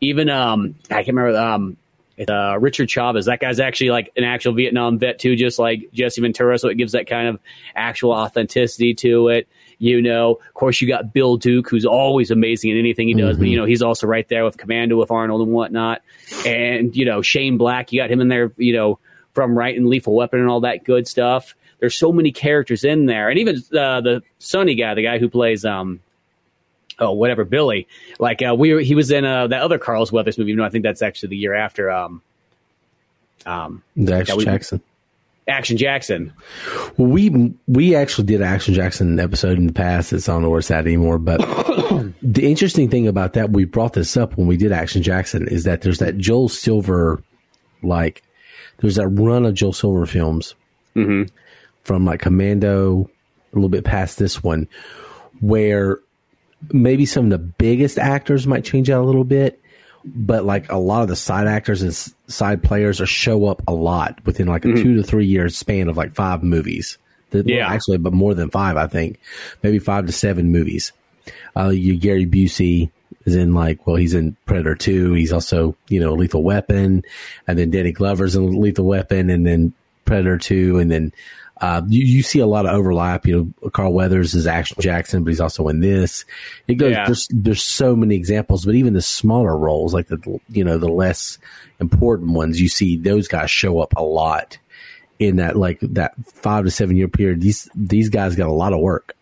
even um I can't remember um. It's, uh, Richard Chaves. That guy's actually like an actual Vietnam vet too, just like Jesse Ventura. So it gives that kind of actual authenticity to it. You know, of course, you got Bill Duke, who's always amazing in anything he does, but you know, he's also right there with Commando with Arnold and whatnot. And, you know, Shane Black, you got him in there, you know, from Right and Lethal Weapon and all that good stuff. There's so many characters in there. And even uh, the Sonny guy, the guy who plays, um, oh, whatever, Billy. Like, uh, we were, he was in uh, that other Carl's Weathers movie. No, I think that's actually the year after um, um, Yeah, we- Jackson. Action Jackson. Well, we we actually did Action Jackson episode in the past. It's on don't know where it's at anymore. But the interesting thing about that, we brought this up when we did Action Jackson, is that there's that Joel Silver, like there's that run of Joel Silver films from like Commando, a little bit past this one, where maybe some of the biggest actors might change out a little bit, but like a lot of the side actors and side players are show up a lot within like a two to three year span of like five movies. Yeah. actually, but more than five, I think, maybe five to seven movies. Uh, you Gary Busey, is in, like, well, he's in Predator Two. He's also, you know, Lethal Weapon, and then Danny Glover's in Lethal Weapon, and then Predator Two, and then uh, you, you see a lot of overlap. You know, Carl Weathers is Action Jackson, but he's also in this. It goes. Yeah. There's there's so many examples, but even the smaller roles, like the you know the less important ones, you see those guys show up a lot in that like that five to seven year period. These these guys got a lot of work.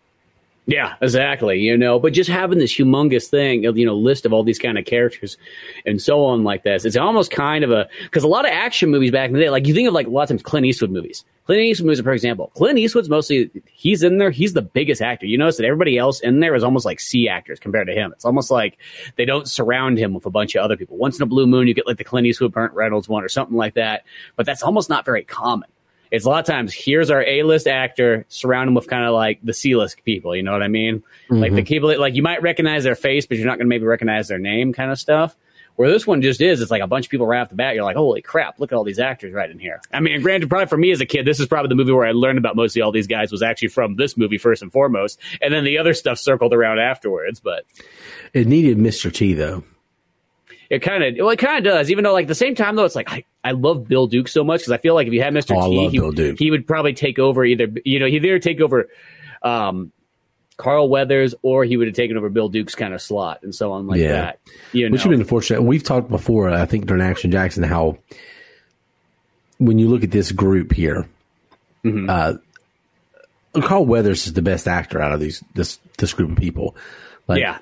Yeah, exactly. You know, but just having this humongous thing you know, list of all these kind of characters and so on like this, it's almost kind of a, because a lot of action movies back in the day, like you think of like a lot of times Clint Eastwood movies. Clint Eastwood movies, for example. Clint Eastwood's mostly, he's in there, he's the biggest actor. You notice that everybody else in there is almost like C actors compared to him. It's almost like they don't surround him with a bunch of other people. Once in a blue moon, you get like the Clint Eastwood Burt Reynolds one or something like that, but that's almost not very common it's a lot of times here's our A-list actor, surround him with kind of like the C-list people. You know what I mean? Mm-hmm. Like the people that like you might recognize their face, but you're not going to maybe recognize their name, kind of stuff. Where this one just is, it's like a bunch of people right off the bat. You're like, holy crap, look at all these actors right in here. I mean, granted, probably for me as a kid, this is probably the movie where I learned about mostly all these guys was actually from this movie first and foremost, and then the other stuff circled around afterwards. But it needed Mr. T though. It kind of, well, it kind of does. Even though, like, the same time though, it's like I, I love Bill Duke so much because I feel like if you had Mr. Oh, T, he, he, would probably take over either, you know, he'd either take over um, Carl Weathers or he would have taken over Bill Duke's kind of slot and so on like yeah. that. You know? Which would have been unfortunate. We've talked before, I think, during Action Jackson, how when you look at this group here, mm-hmm. uh, Carl Weathers is the best actor out of these this this group of people. Like, yeah.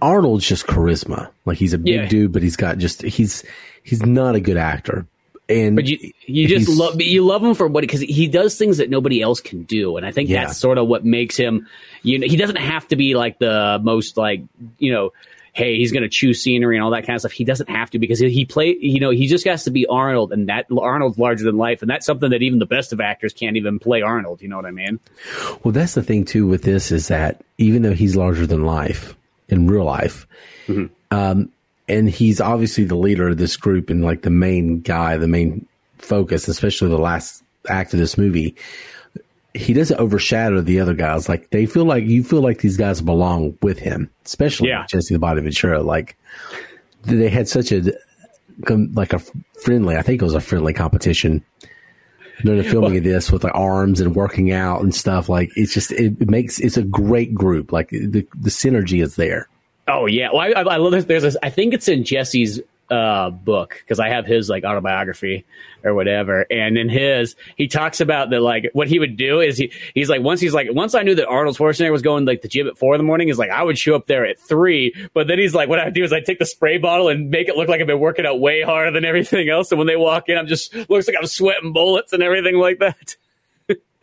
Arnold's just charisma. Like he's a big Yeah. dude, but he's got just he's he's not a good actor. And But you, you just love you love him for what because he does things that nobody else can do, and I think Yeah. that's sort of what makes him. You know, he doesn't have to be like the most like you know. Hey, he's going to chews scenery and all that kind of stuff. He doesn't have to because he, he play. You know, he just has to be Arnold, and that Arnold's larger than life, and that's something that even the best of actors can't even play Arnold. You know what I mean? Well, that's the thing too with this is that even though he's larger than life in real life, um, and he's obviously the leader of this group and like the main guy, the main focus, especially the last act of this movie, he doesn't overshadow the other guys. Like they feel like you feel like these guys belong with him, especially Yeah. Jesse the Body Ventura. Like they had such a like a friendly. I think it was a friendly competition during the filming of this with the arms and working out and stuff. Like it's just it makes it's a great group. Like the the synergy is there. Oh yeah, well, I, I love this. There's this. I think it's in Jesse's uh, book because I have his like autobiography or whatever, and in his he talks about that like what he would do is he he's like once he's like once I knew that Arnold Schwarzenegger was going like the gym at four in the morning is like I would show up there at three, but then he's like what I do is I take the spray bottle and make it look like I've been working out way harder than everything else, and when they walk in, I'm just looks like I'm sweating bullets and everything like that.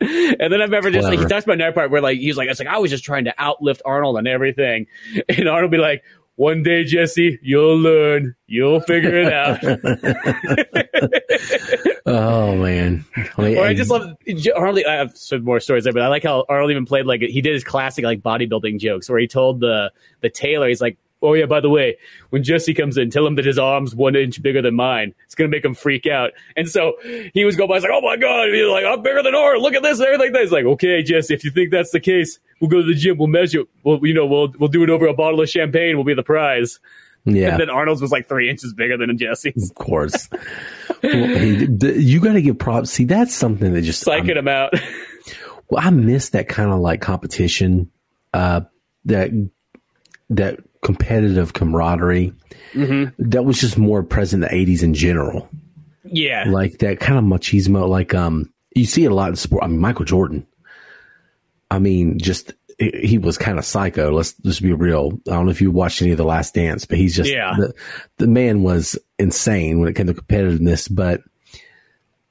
And then I remember just like he talks about another part where like he was like, it's like I was just trying to outlift Arnold and everything. And Arnold be like, one day, Jesse, you'll learn. You'll figure it out. Oh man! I mean, or I just love Arnold. I have some more stories there, but I like how Arnold even played like he did his classic like bodybuilding jokes where he told the the tailor, he's like, "Oh yeah, by the way, when Jesse comes in, tell him that his arm's one inch bigger than mine. It's gonna make him freak out." And so he was going by, he's like, "Oh my god!" And he's like, "I'm bigger than Arnold. Look at this and everything." Like that. He's like, "Okay, Jesse, if you think that's the case, we'll go to the gym. We'll measure. We'll you know we'll we'll do it over a bottle of champagne. We'll be the prize." yeah, And then Arnold's was like three inches bigger than Jesse's, of course. well, hey, you got to give props. See, that's something that just I'm- psyching him out. Well, I miss that kind of like competition, uh, that that competitive camaraderie. Mm-hmm. That was just more present in the '80s in general. yeah, Like that kind of machismo. Like um, you see it a lot in sport. I mean, Michael Jordan. I mean, just he was kind of psycho. Let's just be real. I don't know if you watched any of the Last Dance, but he's just Yeah. the, the man was insane when it came to competitiveness. But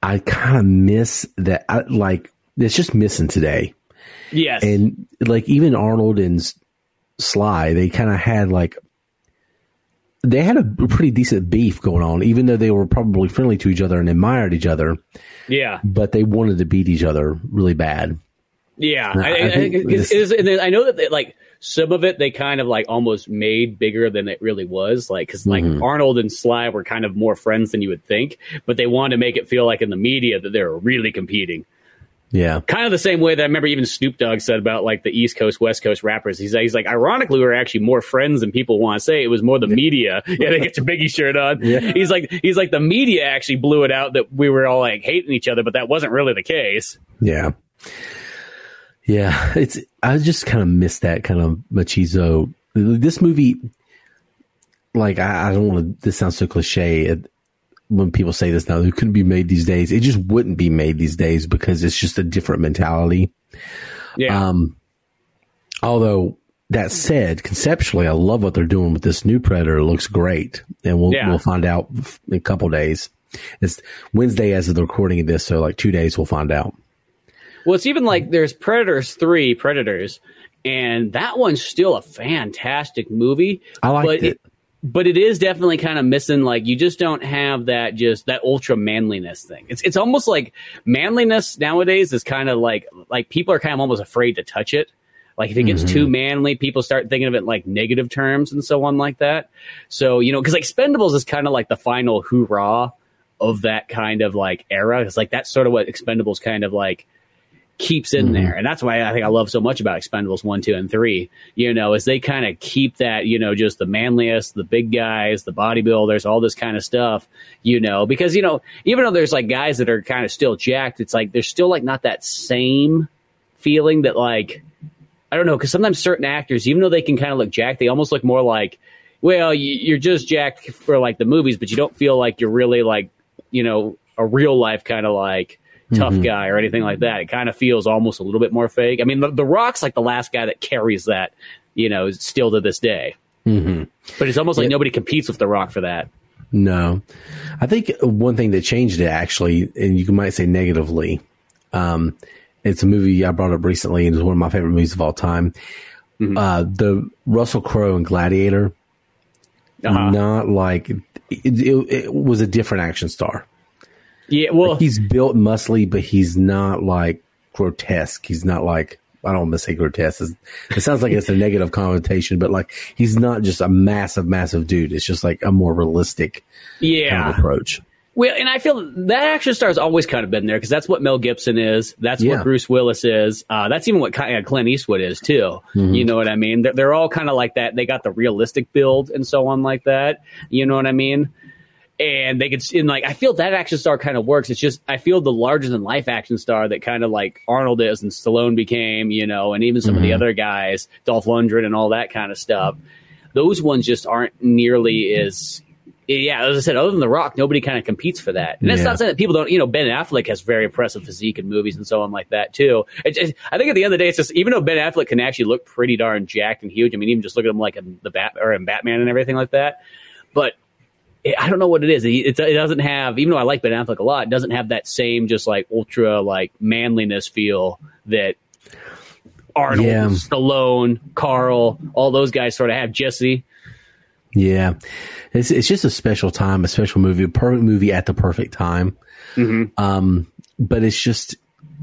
I kind of miss that. I, like it's just missing today. yes, And like even Arnold and Sly, they kind of had like they had a pretty decent beef going on, even though they were probably friendly to each other and admired each other, yeah. but they wanted to beat each other really bad. Yeah, I, I I, think I, 'cause this- it is, and then I know that they, like some of it they kind of like almost made bigger than it really was. Like because like Mhm. Arnold and Sly were kind of more friends than you would think, but they wanted to make it feel like in the media that they were really competing. Yeah. Kind of the same way that I remember even Snoop Dogg said about like the East Coast, West Coast rappers. He's, like, he's like, ironically, we are actually more friends than people want to say. It was more the media. Yeah, they get your Biggie shirt on. Yeah. He's like, he's like, the media actually blew it out that we were all like hating each other, but that wasn't really the case. Yeah. Yeah. It's, I just kind of miss that kind of machizo. This movie, like, I, I don't want to, this sounds so cliche. It, when people say this now, it couldn't be made these days. It just wouldn't be made these days because it's just a different mentality. Yeah. Um, although that said, conceptually, I love what they're doing with this new Predator. It looks great, and we'll Yeah. we'll find out in a couple days. It's Wednesday as of the recording of this, so like two days we'll find out. Well, it's even like there's Predators 3, Predators, and that one's still a fantastic movie. I liked but it. But it is definitely kind of missing like you just don't have that just that ultra manliness thing. It's it's almost like manliness nowadays is kind of like like people are kind of almost afraid to touch it. Like if it gets too mm-hmm. manly, people start thinking of it in, like negative terms and so on like that. So, you know, like Expendables is kind of like the final hoorah of that kind of like era. It's like that's sort of what Expendables kind of like keeps in mm-hmm. there. And that's why I think I love so much about Expendables 1, 2, and 3, you know, is they kind of keep that, you know, just the manliest, the big guys, the bodybuilders, all this kind of stuff, you know, because, you know, even though there's like guys that are kind of still jacked, it's like there's still like not that same feeling that like, I don't know, because sometimes certain actors, even though they can kind of look jacked, they almost look more like, well, you- you're just jacked for like the movies, but you don't feel like you're really like, you know, a real life kind of like tough guy or anything like that. It kind of feels almost a little bit more fake. I mean, the, the Rock's like the last guy that carries that, you know, still to this day. Mm-hmm. But it's almost like nobody competes with the Rock for that. No, I think one thing that changed it actually, and you might say negatively, um, it's a movie I brought up recently, and it's one of my favorite movies of all time. Uh, the Russell Crowe and Gladiator, Uh-huh. not like it, it, it was a different action star. Yeah, well, He's built muscly, but he's not like grotesque. He's not like I don't want to say grotesque. It's- It sounds like it's a negative connotation, but like he's not just a massive, massive dude. It's just like a more realistic kind yeah. of approach. Well, and I feel that action star has always kind of been there because that's what Mel Gibson is. That's Yeah. what Bruce Willis is. Uh, that's even what Clint Eastwood is too. You know what I mean? They're, they're all kind of like that. They got the realistic build and so on like that. You know what I mean? And they could, in like, I feel that action star kind of works. It's just, I feel the larger than life action star that kind of like Arnold is and Stallone became, you know, and even some of the mm-hmm. other guys, Dolph Lundgren and all that kind of stuff. Those ones just aren't nearly as yeah, as I said, other than The Rock, nobody kind of competes for that. And that's Yeah. not saying that people don't, you know, Ben Affleck has very impressive physique in movies and so on like that too. It, it- I think at the end of the day, it's just, even though Ben Affleck can actually look pretty darn jacked and huge, I mean, even just look at him like in the Bat or in Batman and everything like that. But it, I don't know what it is. It, it, it doesn't have, even though I like Ben Affleck a lot, it doesn't have that same just like ultra like manliness feel that Arnold, Yeah. Stallone, Carl, all those guys sort of have. Jesse. Yeah, it's it's just a special time, a special movie, a perfect movie at the perfect time. Um, but it's just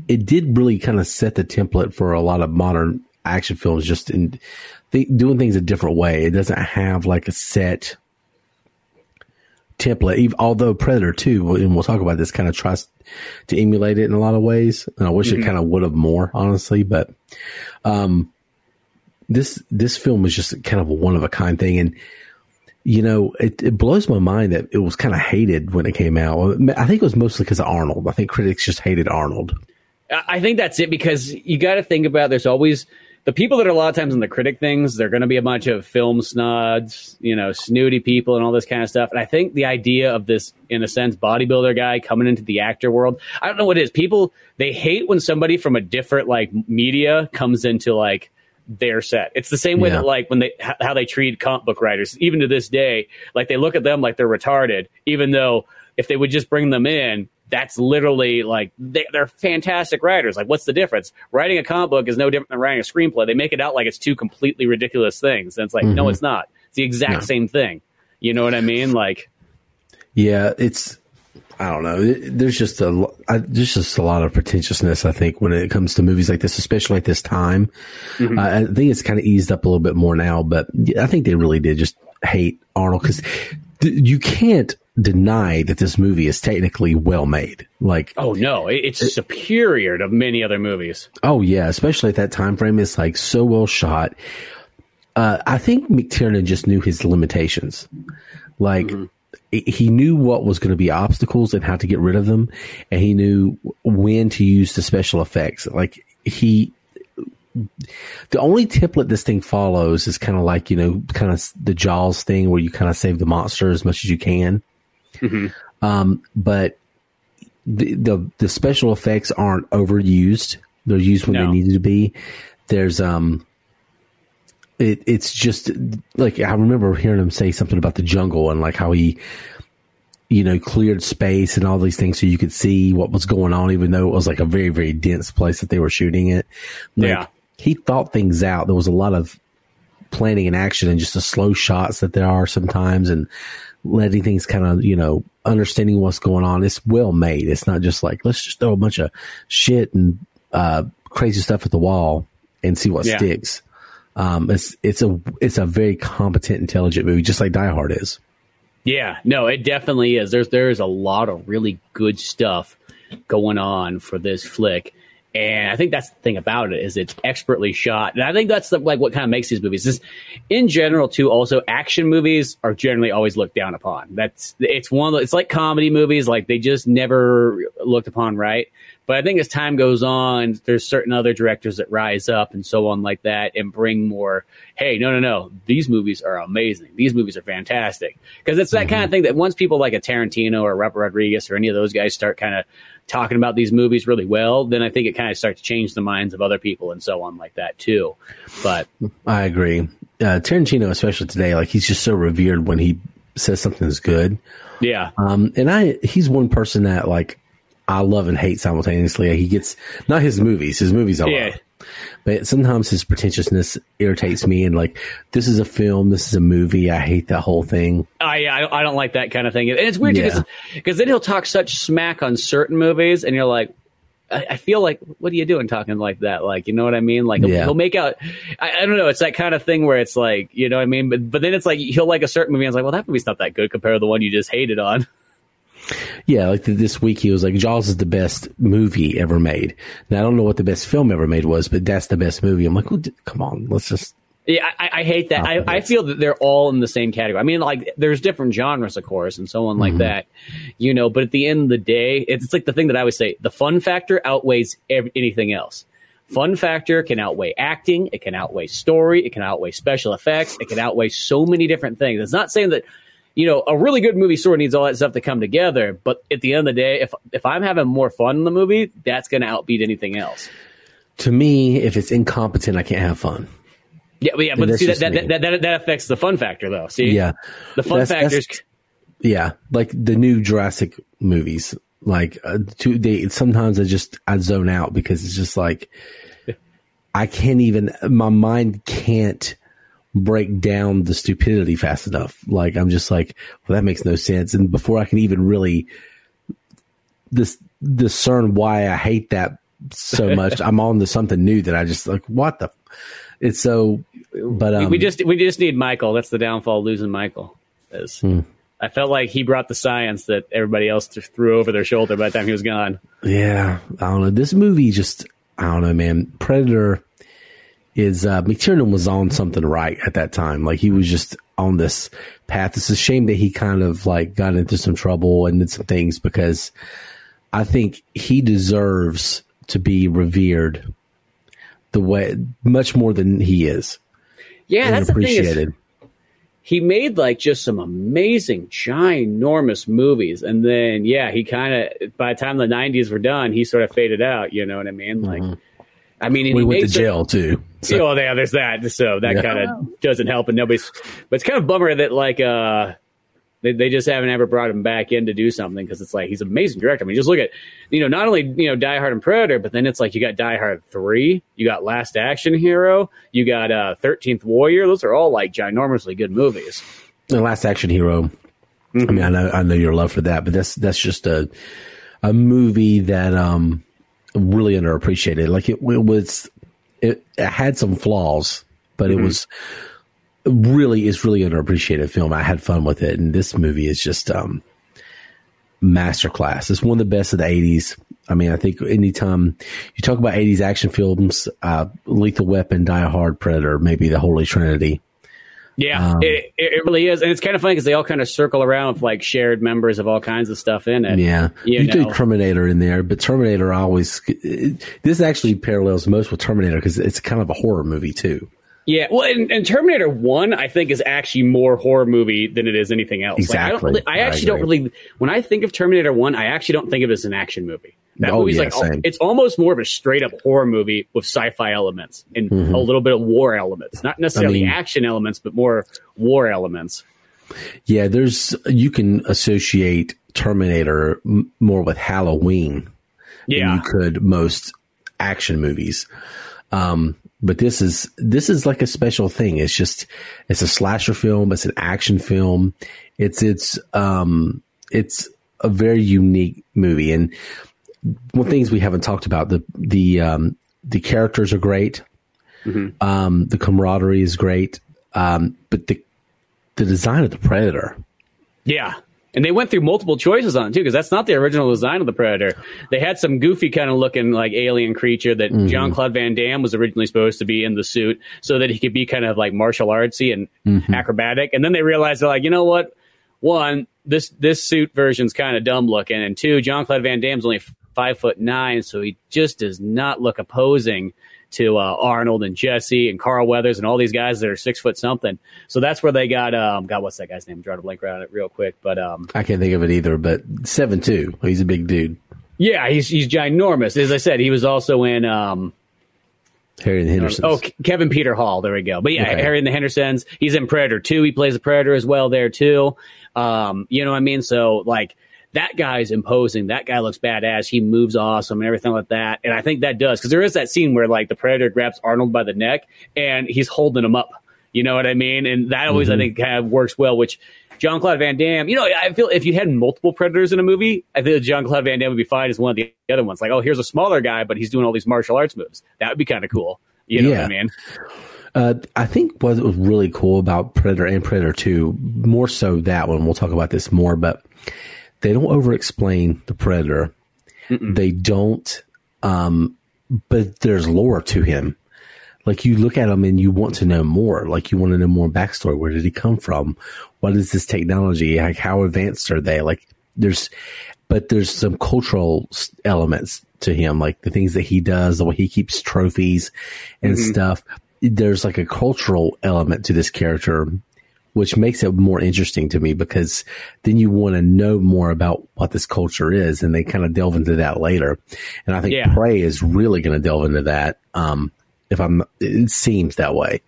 it did really kind of set the template for a lot of modern action films, just in th- doing things a different way. It doesn't have like a set template. Even, although Predator Two, and we'll talk about this, kind of tries to emulate it in a lot of ways, and I wish it kind of would have more, honestly. But um, this this film was just kind of a one of a kind thing, and you know, it, it blows my mind that it was kind of hated when it came out. I think it was mostly because of Arnold. I think critics just hated Arnold. I I think that's it because you got to think about there's always the people that are a lot of times in the critic things, they're going to be a bunch of film snods, you know, snooty people and all this kind of stuff. And I think the idea of this, in a sense, bodybuilder guy coming into the actor world, I don't know what it is. People, they hate when somebody from a different like media comes into like their set. It's the same way Yeah. that like when they, how they treat comic book writers, even to this day, like they look at them like they're retarded, even though if they would just bring them in, that's literally like they, they're fantastic writers. Like, what's the difference? Writing a comic book is no different than writing a screenplay. They make it out like it's two completely ridiculous things, and it's like, no, it's not. It's the exact No. same thing. You know what I mean? Like, Yeah, it's I don't know. It- There's just a lo- there's just a lot of pretentiousness. I think when it comes to movies like this, especially at this time, uh, I think it's kind of eased up a little bit more now. But I think they really did just hate Arnold because th- you can't deny that this movie is technically well made. Like, oh no, it's it, superior to many other movies. Oh yeah, especially at that time frame, it's like so well shot. Uh, I think McTiernan just knew his limitations. Like, mm-hmm. he knew what was going to be obstacles and how to get rid of them, and he knew when to use the special effects. Like he the only template this thing follows is kind of like you know kind of the jaws thing where you kind of save the monster as much as you can mm-hmm. um, but the, the, the special effects aren't overused they're used when no. they needed to be there's um it, it's just like i remember hearing him say something about the jungle and like how he you know, cleared space and all these things so you could see what was going on, even though it was like a very, very dense place that they were shooting it. Like, yeah he thought things out. There was a lot of planning and action and just the slow shots that there are sometimes and letting things kind of, you know, understanding what's going on. It's well made. It's not just like, let's just throw a bunch of shit and uh, crazy stuff at the wall and see what yeah. sticks. Um, it's, it's a, it's a very competent, intelligent movie, just like Die Hard is. Yeah, no, it definitely is. There's, there's a lot of really good stuff going on for this flick. And I think that's the thing about it is it's expertly shot, and I think that's the, like what kind of makes these movies. Is in general too. Also, action movies are generally always looked down upon. That's it's one. It's like comedy movies, like they just never looked upon right. But I think as time goes on, there's certain other directors that rise up and so on like that and bring more. Hey, no, no, no, these movies are amazing. These movies are fantastic because it's that mm-hmm. kind of thing that once people like a Tarantino or Robert Rodriguez or any of those guys start kind of talking about these movies really well, then I think it kind of starts to change the minds of other people and so on like that too. But I agree. Uh, Tarantino, especially today, like he's just so revered when he says something is good. Yeah. Um, and I, he's one person that like I love and hate simultaneously. He gets not his movies, his movies I yeah. love. But sometimes his pretentiousness irritates me, and like this is a film, this is a movie. I hate that whole thing. I I, I don't like that kind of thing, and it's weird because yeah. then he'll talk such smack on certain movies, and you're like, I, feel like, what are you doing talking like that? Like, you know what I mean? Like, he'll, yeah. he'll make out, I, I, don't know. It's that kind of thing where it's like, you know what I mean? But, but then it's like, he'll like a certain movie. And it's like, well, that movie's not that good compared to the one you just hated on. Yeah, like this week he was like, Jaws is the best movie ever made. Now I don't know what the best film ever made was, but that's the best movie. I'm like, well, come on, let's just. Yeah, I, I hate that. I, I, feel that they're all in the same category. I mean, like, there's different genres, of course, and so on like mm-hmm. that, you know. But at the end of the day, it's, it's like the thing that I always say: the fun factor outweighs every, anything else. Fun factor can outweigh acting, it can outweigh story, it can outweigh special effects, it can outweigh so many different things. It's not saying that you know, a really good movie sort of needs all that stuff to come together. But at the end of the day, if if I'm having more fun in the movie, that's going to outbeat anything else. To me, if it's incompetent, I can't have fun. Yeah, but yeah, but see that that, that, that, that affects the fun factor though. See, yeah, the fun that's, factors. That's, yeah, like the new Jurassic movies. Like, uh, to, they sometimes I just I zone out because it's just like I can't even. My mind can't break down the stupidity fast enough. Like I'm just like, well, that makes no sense. And before I can even really this discern why I hate that so much, I'm on to something new that I just like. What the? It's so. But um, we just we just need Michael. That's the downfall losing Michael. Is hmm. I felt like he brought the science that everybody else threw over their shoulder by the time he was gone. Yeah, I don't know. This movie just I don't know, man. Predator is uh, McTiernan was on something right at that time. Like he was just on this path. It's a shame that he kind of like got into some trouble and did some things because I think he deserves to be revered the way much more than he is. Yeah, that's appreciated. The thing is, he made like just some amazing, ginormous movies, and then yeah, he kind of by the time the '90s were done, he sort of faded out. You know what I mean? Like. Mm-hmm I mean, we went to jail too. So. Oh, yeah, there's that. So that yeah. kind of doesn't help, and nobody's. But it's kind of bummer that like uh, they, they just haven't ever brought him back in to do something because it's like he's an amazing director. I mean, just look at you know not only you know Die Hard and Predator, but then it's like you got Die Hard three, you got Last Action Hero, you got uh, Thirteenth Warrior. Those are all like ginormously good movies. The Last Action Hero. Mm-hmm. I mean, I know I know your love for that, but that's that's just a a movie that um really underappreciated. Like it, it was, it, it, had some flaws, but mm-hmm. it was really is really underappreciated film. I had fun with it, and this movie is just um, masterclass. It's one of the best of the '80s. I mean, I think anytime you talk about '80s action films, uh, Lethal Weapon, Die Hard, Predator, maybe the Holy Trinity. Yeah, um, it, it really is, and it's kind of funny because they all kind of circle around with like shared members of all kinds of stuff in it. Yeah, you, you do Terminator in there, but Terminator always it, this actually parallels most with Terminator because it's kind of a horror movie too. Yeah, well, and, and, Terminator One, I think, is actually more horror movie than it is anything else. Exactly. Like, I, don't really, I actually I don't really. When I think of Terminator One, I actually don't think of it as an action movie. That oh, movie's yeah, like same. it's almost more of a straight up horror movie with sci-fi elements and mm-hmm. a little bit of war elements, not necessarily I mean, action elements, but more war elements. Yeah, there's you can associate Terminator m- more with Halloween yeah. than you could most action movies. Um, but this is this is like a special thing. It's just it's a slasher film. It's an action film. It's it's um it's a very unique movie. And one things we haven't talked about the the um the characters are great. Mm-hmm. Um, the camaraderie is great. Um, but the the design of the predator, yeah, and they went through multiple choices on it too, because that's not the original design of the Predator. They had some goofy kind of looking like alien creature that mm-hmm. Jean Claude Van Damme was originally supposed to be in the suit, so that he could be kind of like martial artsy and mm-hmm. acrobatic. And then they realized they're like, you know what? One, this this suit version's kind of dumb looking, and two, Jean Claude Van Damme's only five foot nine, so he just does not look opposing to uh, Arnold and Jesse and Carl Weathers and all these guys that are six foot something. So that's where they got. Um, God, what's that guy's name? Try to blank around it real quick, but um, I can't think of it either. But seven two, he's a big dude. Yeah, he's he's ginormous. As I said, he was also in. Um, Harry and the Hendersons. Oh, Kevin Peter Hall. There we go. But yeah, okay. Harry and the Hendersons. He's in Predator 2. He plays a Predator as well there too. Um, you know what I mean? So like that guy's imposing. That guy looks badass. He moves awesome and everything like that. And I think that does because there is that scene where like the predator grabs Arnold by the neck and he's holding him up. You know what I mean? And that always mm-hmm. I think kind of works well. Which John Claude Van Damme, you know, I feel if you had multiple predators in a movie, I feel John Claude Van Damme would be fine as one of the other ones. Like, oh, here's a smaller guy, but he's doing all these martial arts moves. That would be kind of cool. You know yeah. what I mean? Uh, I think what was really cool about Predator and Predator 2, more so that one, we'll talk about this more, but they don't over explain the predator. Mm-mm. They don't, um, but there's lore to him. Like you look at him and you want to know more. Like you want to know more backstory. Where did he come from? What is this technology? Like how advanced are they? Like there's, but there's some cultural elements to him, like the things that he does, the way he keeps trophies and mm-hmm. stuff. There's like a cultural element to this character which makes it more interesting to me because then you want to know more about what this culture is and they kind of delve into that later. And I think yeah. Prey is really going to delve into that. Um, if I'm, it seems that way.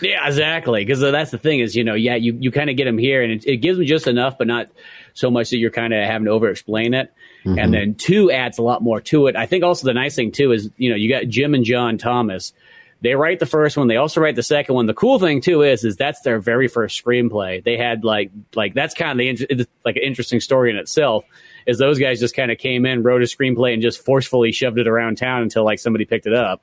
Yeah, exactly. Because that's the thing is, you know, yeah, you, you kind of get them here and it, it, gives them just enough, but not so much that you're kind of having to over explain it. Mm-hmm. And then two adds a lot more to it. I think also the nice thing too is, you know, you got Jim and John Thomas they write the first one. They also write the second one. The cool thing too is, is that's their very first screenplay. They had like, like that's kind of the like an interesting story in itself. Is those guys just kind of came in, wrote a screenplay, and just forcefully shoved it around town until like somebody picked it up.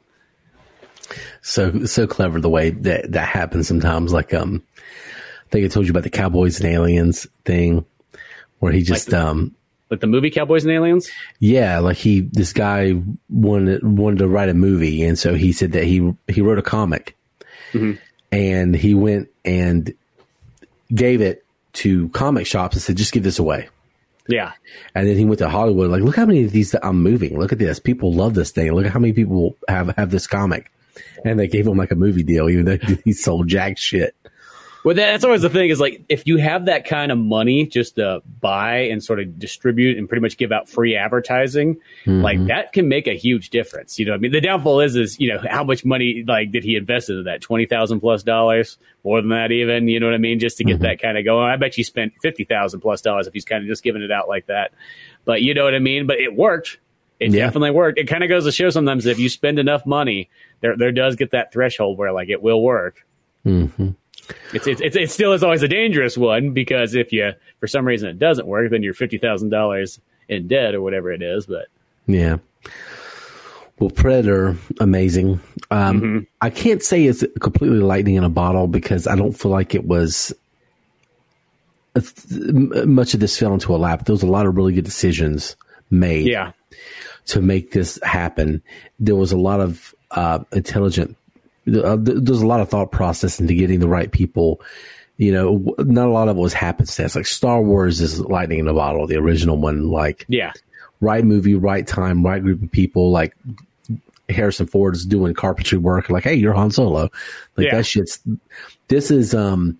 So so clever the way that that happens sometimes. Like um, I think I told you about the Cowboys and Aliens thing, where he just like, um like the movie Cowboys and Aliens? Yeah, like he this guy wanted wanted to write a movie, and so he said that he he wrote a comic, mm-hmm. and he went and gave it to comic shops and said, "Just give this away." Yeah, and then he went to Hollywood. Like, look how many of these I'm moving. Look at this. People love this thing. Look at how many people have have this comic, and they gave him like a movie deal, even though he sold jack shit. Well, that's always the thing is like if you have that kind of money just to buy and sort of distribute and pretty much give out free advertising, mm-hmm. like that can make a huge difference. You know, I mean, the downfall is is you know how much money like did he invest into that twenty thousand plus dollars, more than that even. You know what I mean? Just to get mm-hmm. that kind of going. I bet you spent fifty thousand plus dollars if he's kind of just giving it out like that. But you know what I mean? But it worked. It yeah. definitely worked. It kind of goes to show sometimes if you spend enough money, there there does get that threshold where like it will work. Mm-hmm. It's, it's, it still is always a dangerous one because if you, for some reason, it doesn't work, then you're $50,000 in debt or whatever it is. But yeah. Well, Predator, amazing. Um, mm-hmm. I can't say it's completely lightning in a bottle because I don't feel like it was much of this fell into a lap. There was a lot of really good decisions made. Yeah. To make this happen, there was a lot of uh, intelligent. Uh, there's a lot of thought process into getting the right people. You know, not a lot of it was happenstance. Like Star Wars is lightning in a bottle, the original one. Like, yeah, right movie, right time, right group of people. Like Harrison Ford is doing carpentry work. Like, hey, you're Han Solo. Like yeah. that shit's. This is um.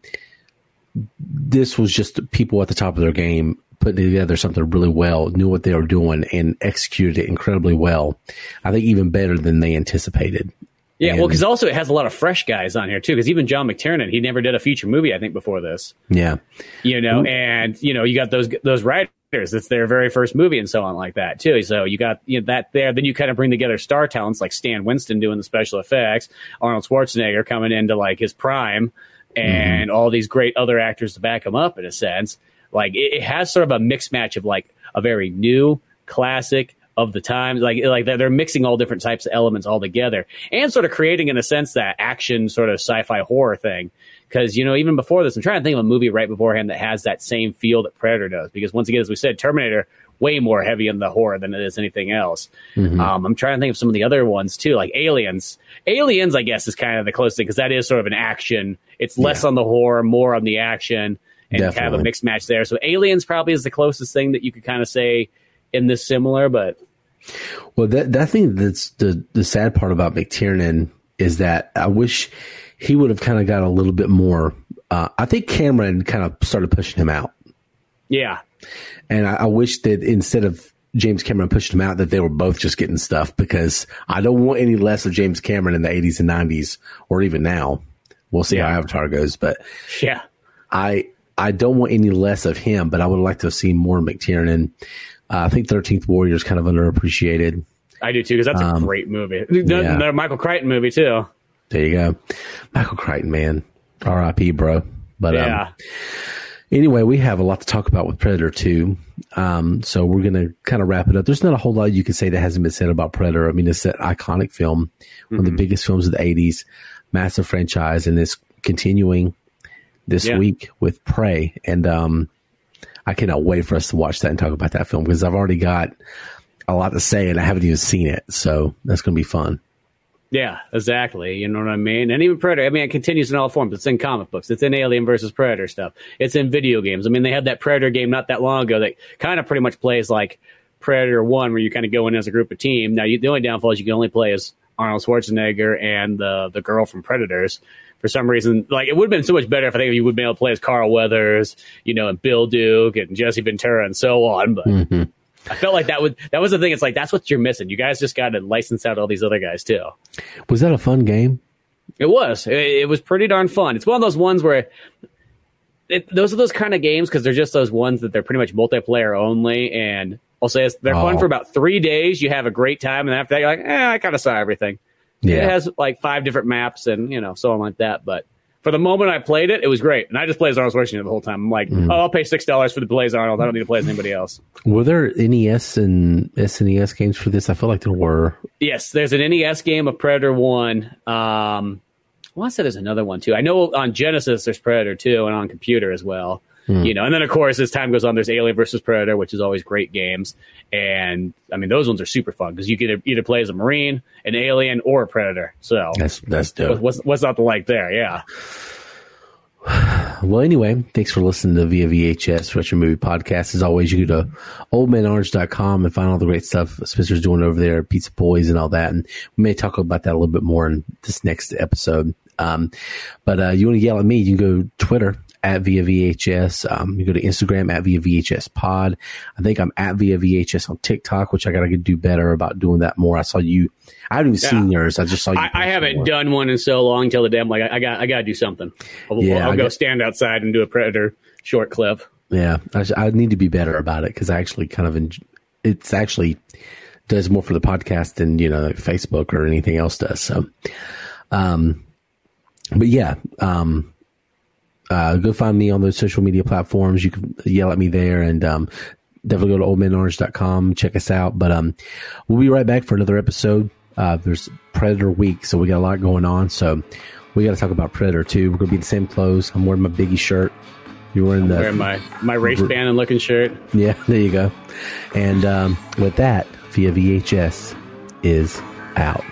This was just people at the top of their game putting together something really well, knew what they were doing, and executed it incredibly well. I think even better than they anticipated. Yeah, and, well, because also it has a lot of fresh guys on here too. Because even John McTiernan, he never did a feature movie, I think, before this. Yeah, you know, and you know, you got those those writers. It's their very first movie and so on like that too. So you got you know, that there. Then you kind of bring together star talents like Stan Winston doing the special effects, Arnold Schwarzenegger coming into like his prime, and mm-hmm. all these great other actors to back him up in a sense. Like it, it has sort of a mixed match of like a very new classic of the times. Like like they're mixing all different types of elements all together and sort of creating in a sense that action sort of sci-fi horror thing. Because you know even before this, I'm trying to think of a movie right beforehand that has that same feel that Predator does. Because once again, as we said, Terminator way more heavy in the horror than it is anything else. Mm-hmm. Um, I'm trying to think of some of the other ones too, like Aliens. Aliens, I guess, is kind of the closest because that is sort of an action. It's less yeah. on the horror, more on the action, and Definitely. kind of a mixed match there. So Aliens probably is the closest thing that you could kind of say in this similar, but well, that that thing that's the the sad part about McTiernan is that I wish he would have kind of got a little bit more. Uh, I think Cameron kind of started pushing him out. Yeah, and I, I wish that instead of James Cameron pushing him out, that they were both just getting stuff because I don't want any less of James Cameron in the 80s and 90s or even now. We'll see yeah. how Avatar goes, but yeah, I I don't want any less of him, but I would like to see more McTiernan. Uh, I think Thirteenth Warrior is kind of underappreciated. I do too because that's um, a great movie. The, yeah. the, Michael Crichton movie too. There you go, Michael Crichton, man. R.I.P. Bro. But um, yeah. Um, anyway, we have a lot to talk about with Predator 2. Um, so we're going to kind of wrap it up. There's not a whole lot you can say that hasn't been said about Predator. I mean, it's that iconic film, mm-hmm. one of the mm-hmm. biggest films of the 80s, massive franchise, and it's continuing this yeah. week with Prey. And um, I cannot wait for us to watch that and talk about that film because I've already got a lot to say and I haven't even seen it. So that's going to be fun. Yeah, exactly. You know what I mean? And even Predator, I mean, it continues in all forms. It's in comic books. It's in Alien versus Predator stuff. It's in video games. I mean, they had that Predator game not that long ago that kind of pretty much plays like Predator 1, where you kind of go in as a group of team. Now, you, the only downfall is you can only play as Arnold Schwarzenegger and the, the girl from Predators for some reason, like it would have been so much better if I think you would be able to play as Carl Weathers, you know, and Bill Duke and Jesse Ventura and so on. But mm-hmm. I felt like that would that was the thing. It's like that's what you're missing. You guys just got to license out all these other guys too. Was that a fun game? It was. It, it was pretty darn fun. It's one of those ones where. It, those are those kind of games because they're just those ones that they're pretty much multiplayer only, and I'll say it's they're oh. fun for about three days. You have a great time, and after that, you're like, eh, I kind of saw everything. Yeah. It has like five different maps and, you know, so on like that. But for the moment I played it, it was great. And I just played as Arnold Schwarzenegger the whole time. I'm like, mm. oh, I'll pay $6 for the as Arnold. I don't need to play as anybody else. Were there NES and SNES games for this? I feel like there were. Yes, there's an NES game of Predator 1. Um, I want to say there's another one too. I know on Genesis there's Predator 2 and on computer as well. Hmm. You know, and then of course as time goes on, there's Alien versus Predator, which is always great games. And I mean, those ones are super fun because you can either play as a Marine, an Alien, or a Predator. So that's that's dope. What's what's not the like there? Yeah. Well, anyway, thanks for listening to Via VHS Retro Movie Podcast. As always, you go to oldmanorange.com and find all the great stuff Spencer's doing over there, Pizza Boyz and all that. And we may talk about that a little bit more in this next episode. Um, but uh, you want to yell at me, you can go Twitter at Via VHS. Um, you go to Instagram at Via VHS Pod. I think I'm at Via VHS on TikTok, which I got to do better about doing that more. I saw you. I haven't even yeah. seen yours. I just saw you. I, I haven't done one in so long until the day I'm like, I, got, I got to do something. I'll, yeah, I'll go stand outside and do a Predator short clip. Yeah, I, I need to be better about it because I actually kind of enjoy, it's actually does more for the podcast than you know like Facebook or anything else does. So, um, but yeah, um, uh, go find me on those social media platforms. You can yell at me there and um, definitely go to oldmanorange.com. Check us out. But um, we'll be right back for another episode. Uh, there's Predator week, so we got a lot going on. So we got to talk about Predator 2. We're going to be in the same clothes. I'm wearing my Biggie shirt. You're wearing the Wearing my my race band and looking shirt. yeah. There you go. And um, with that, via VHS is out.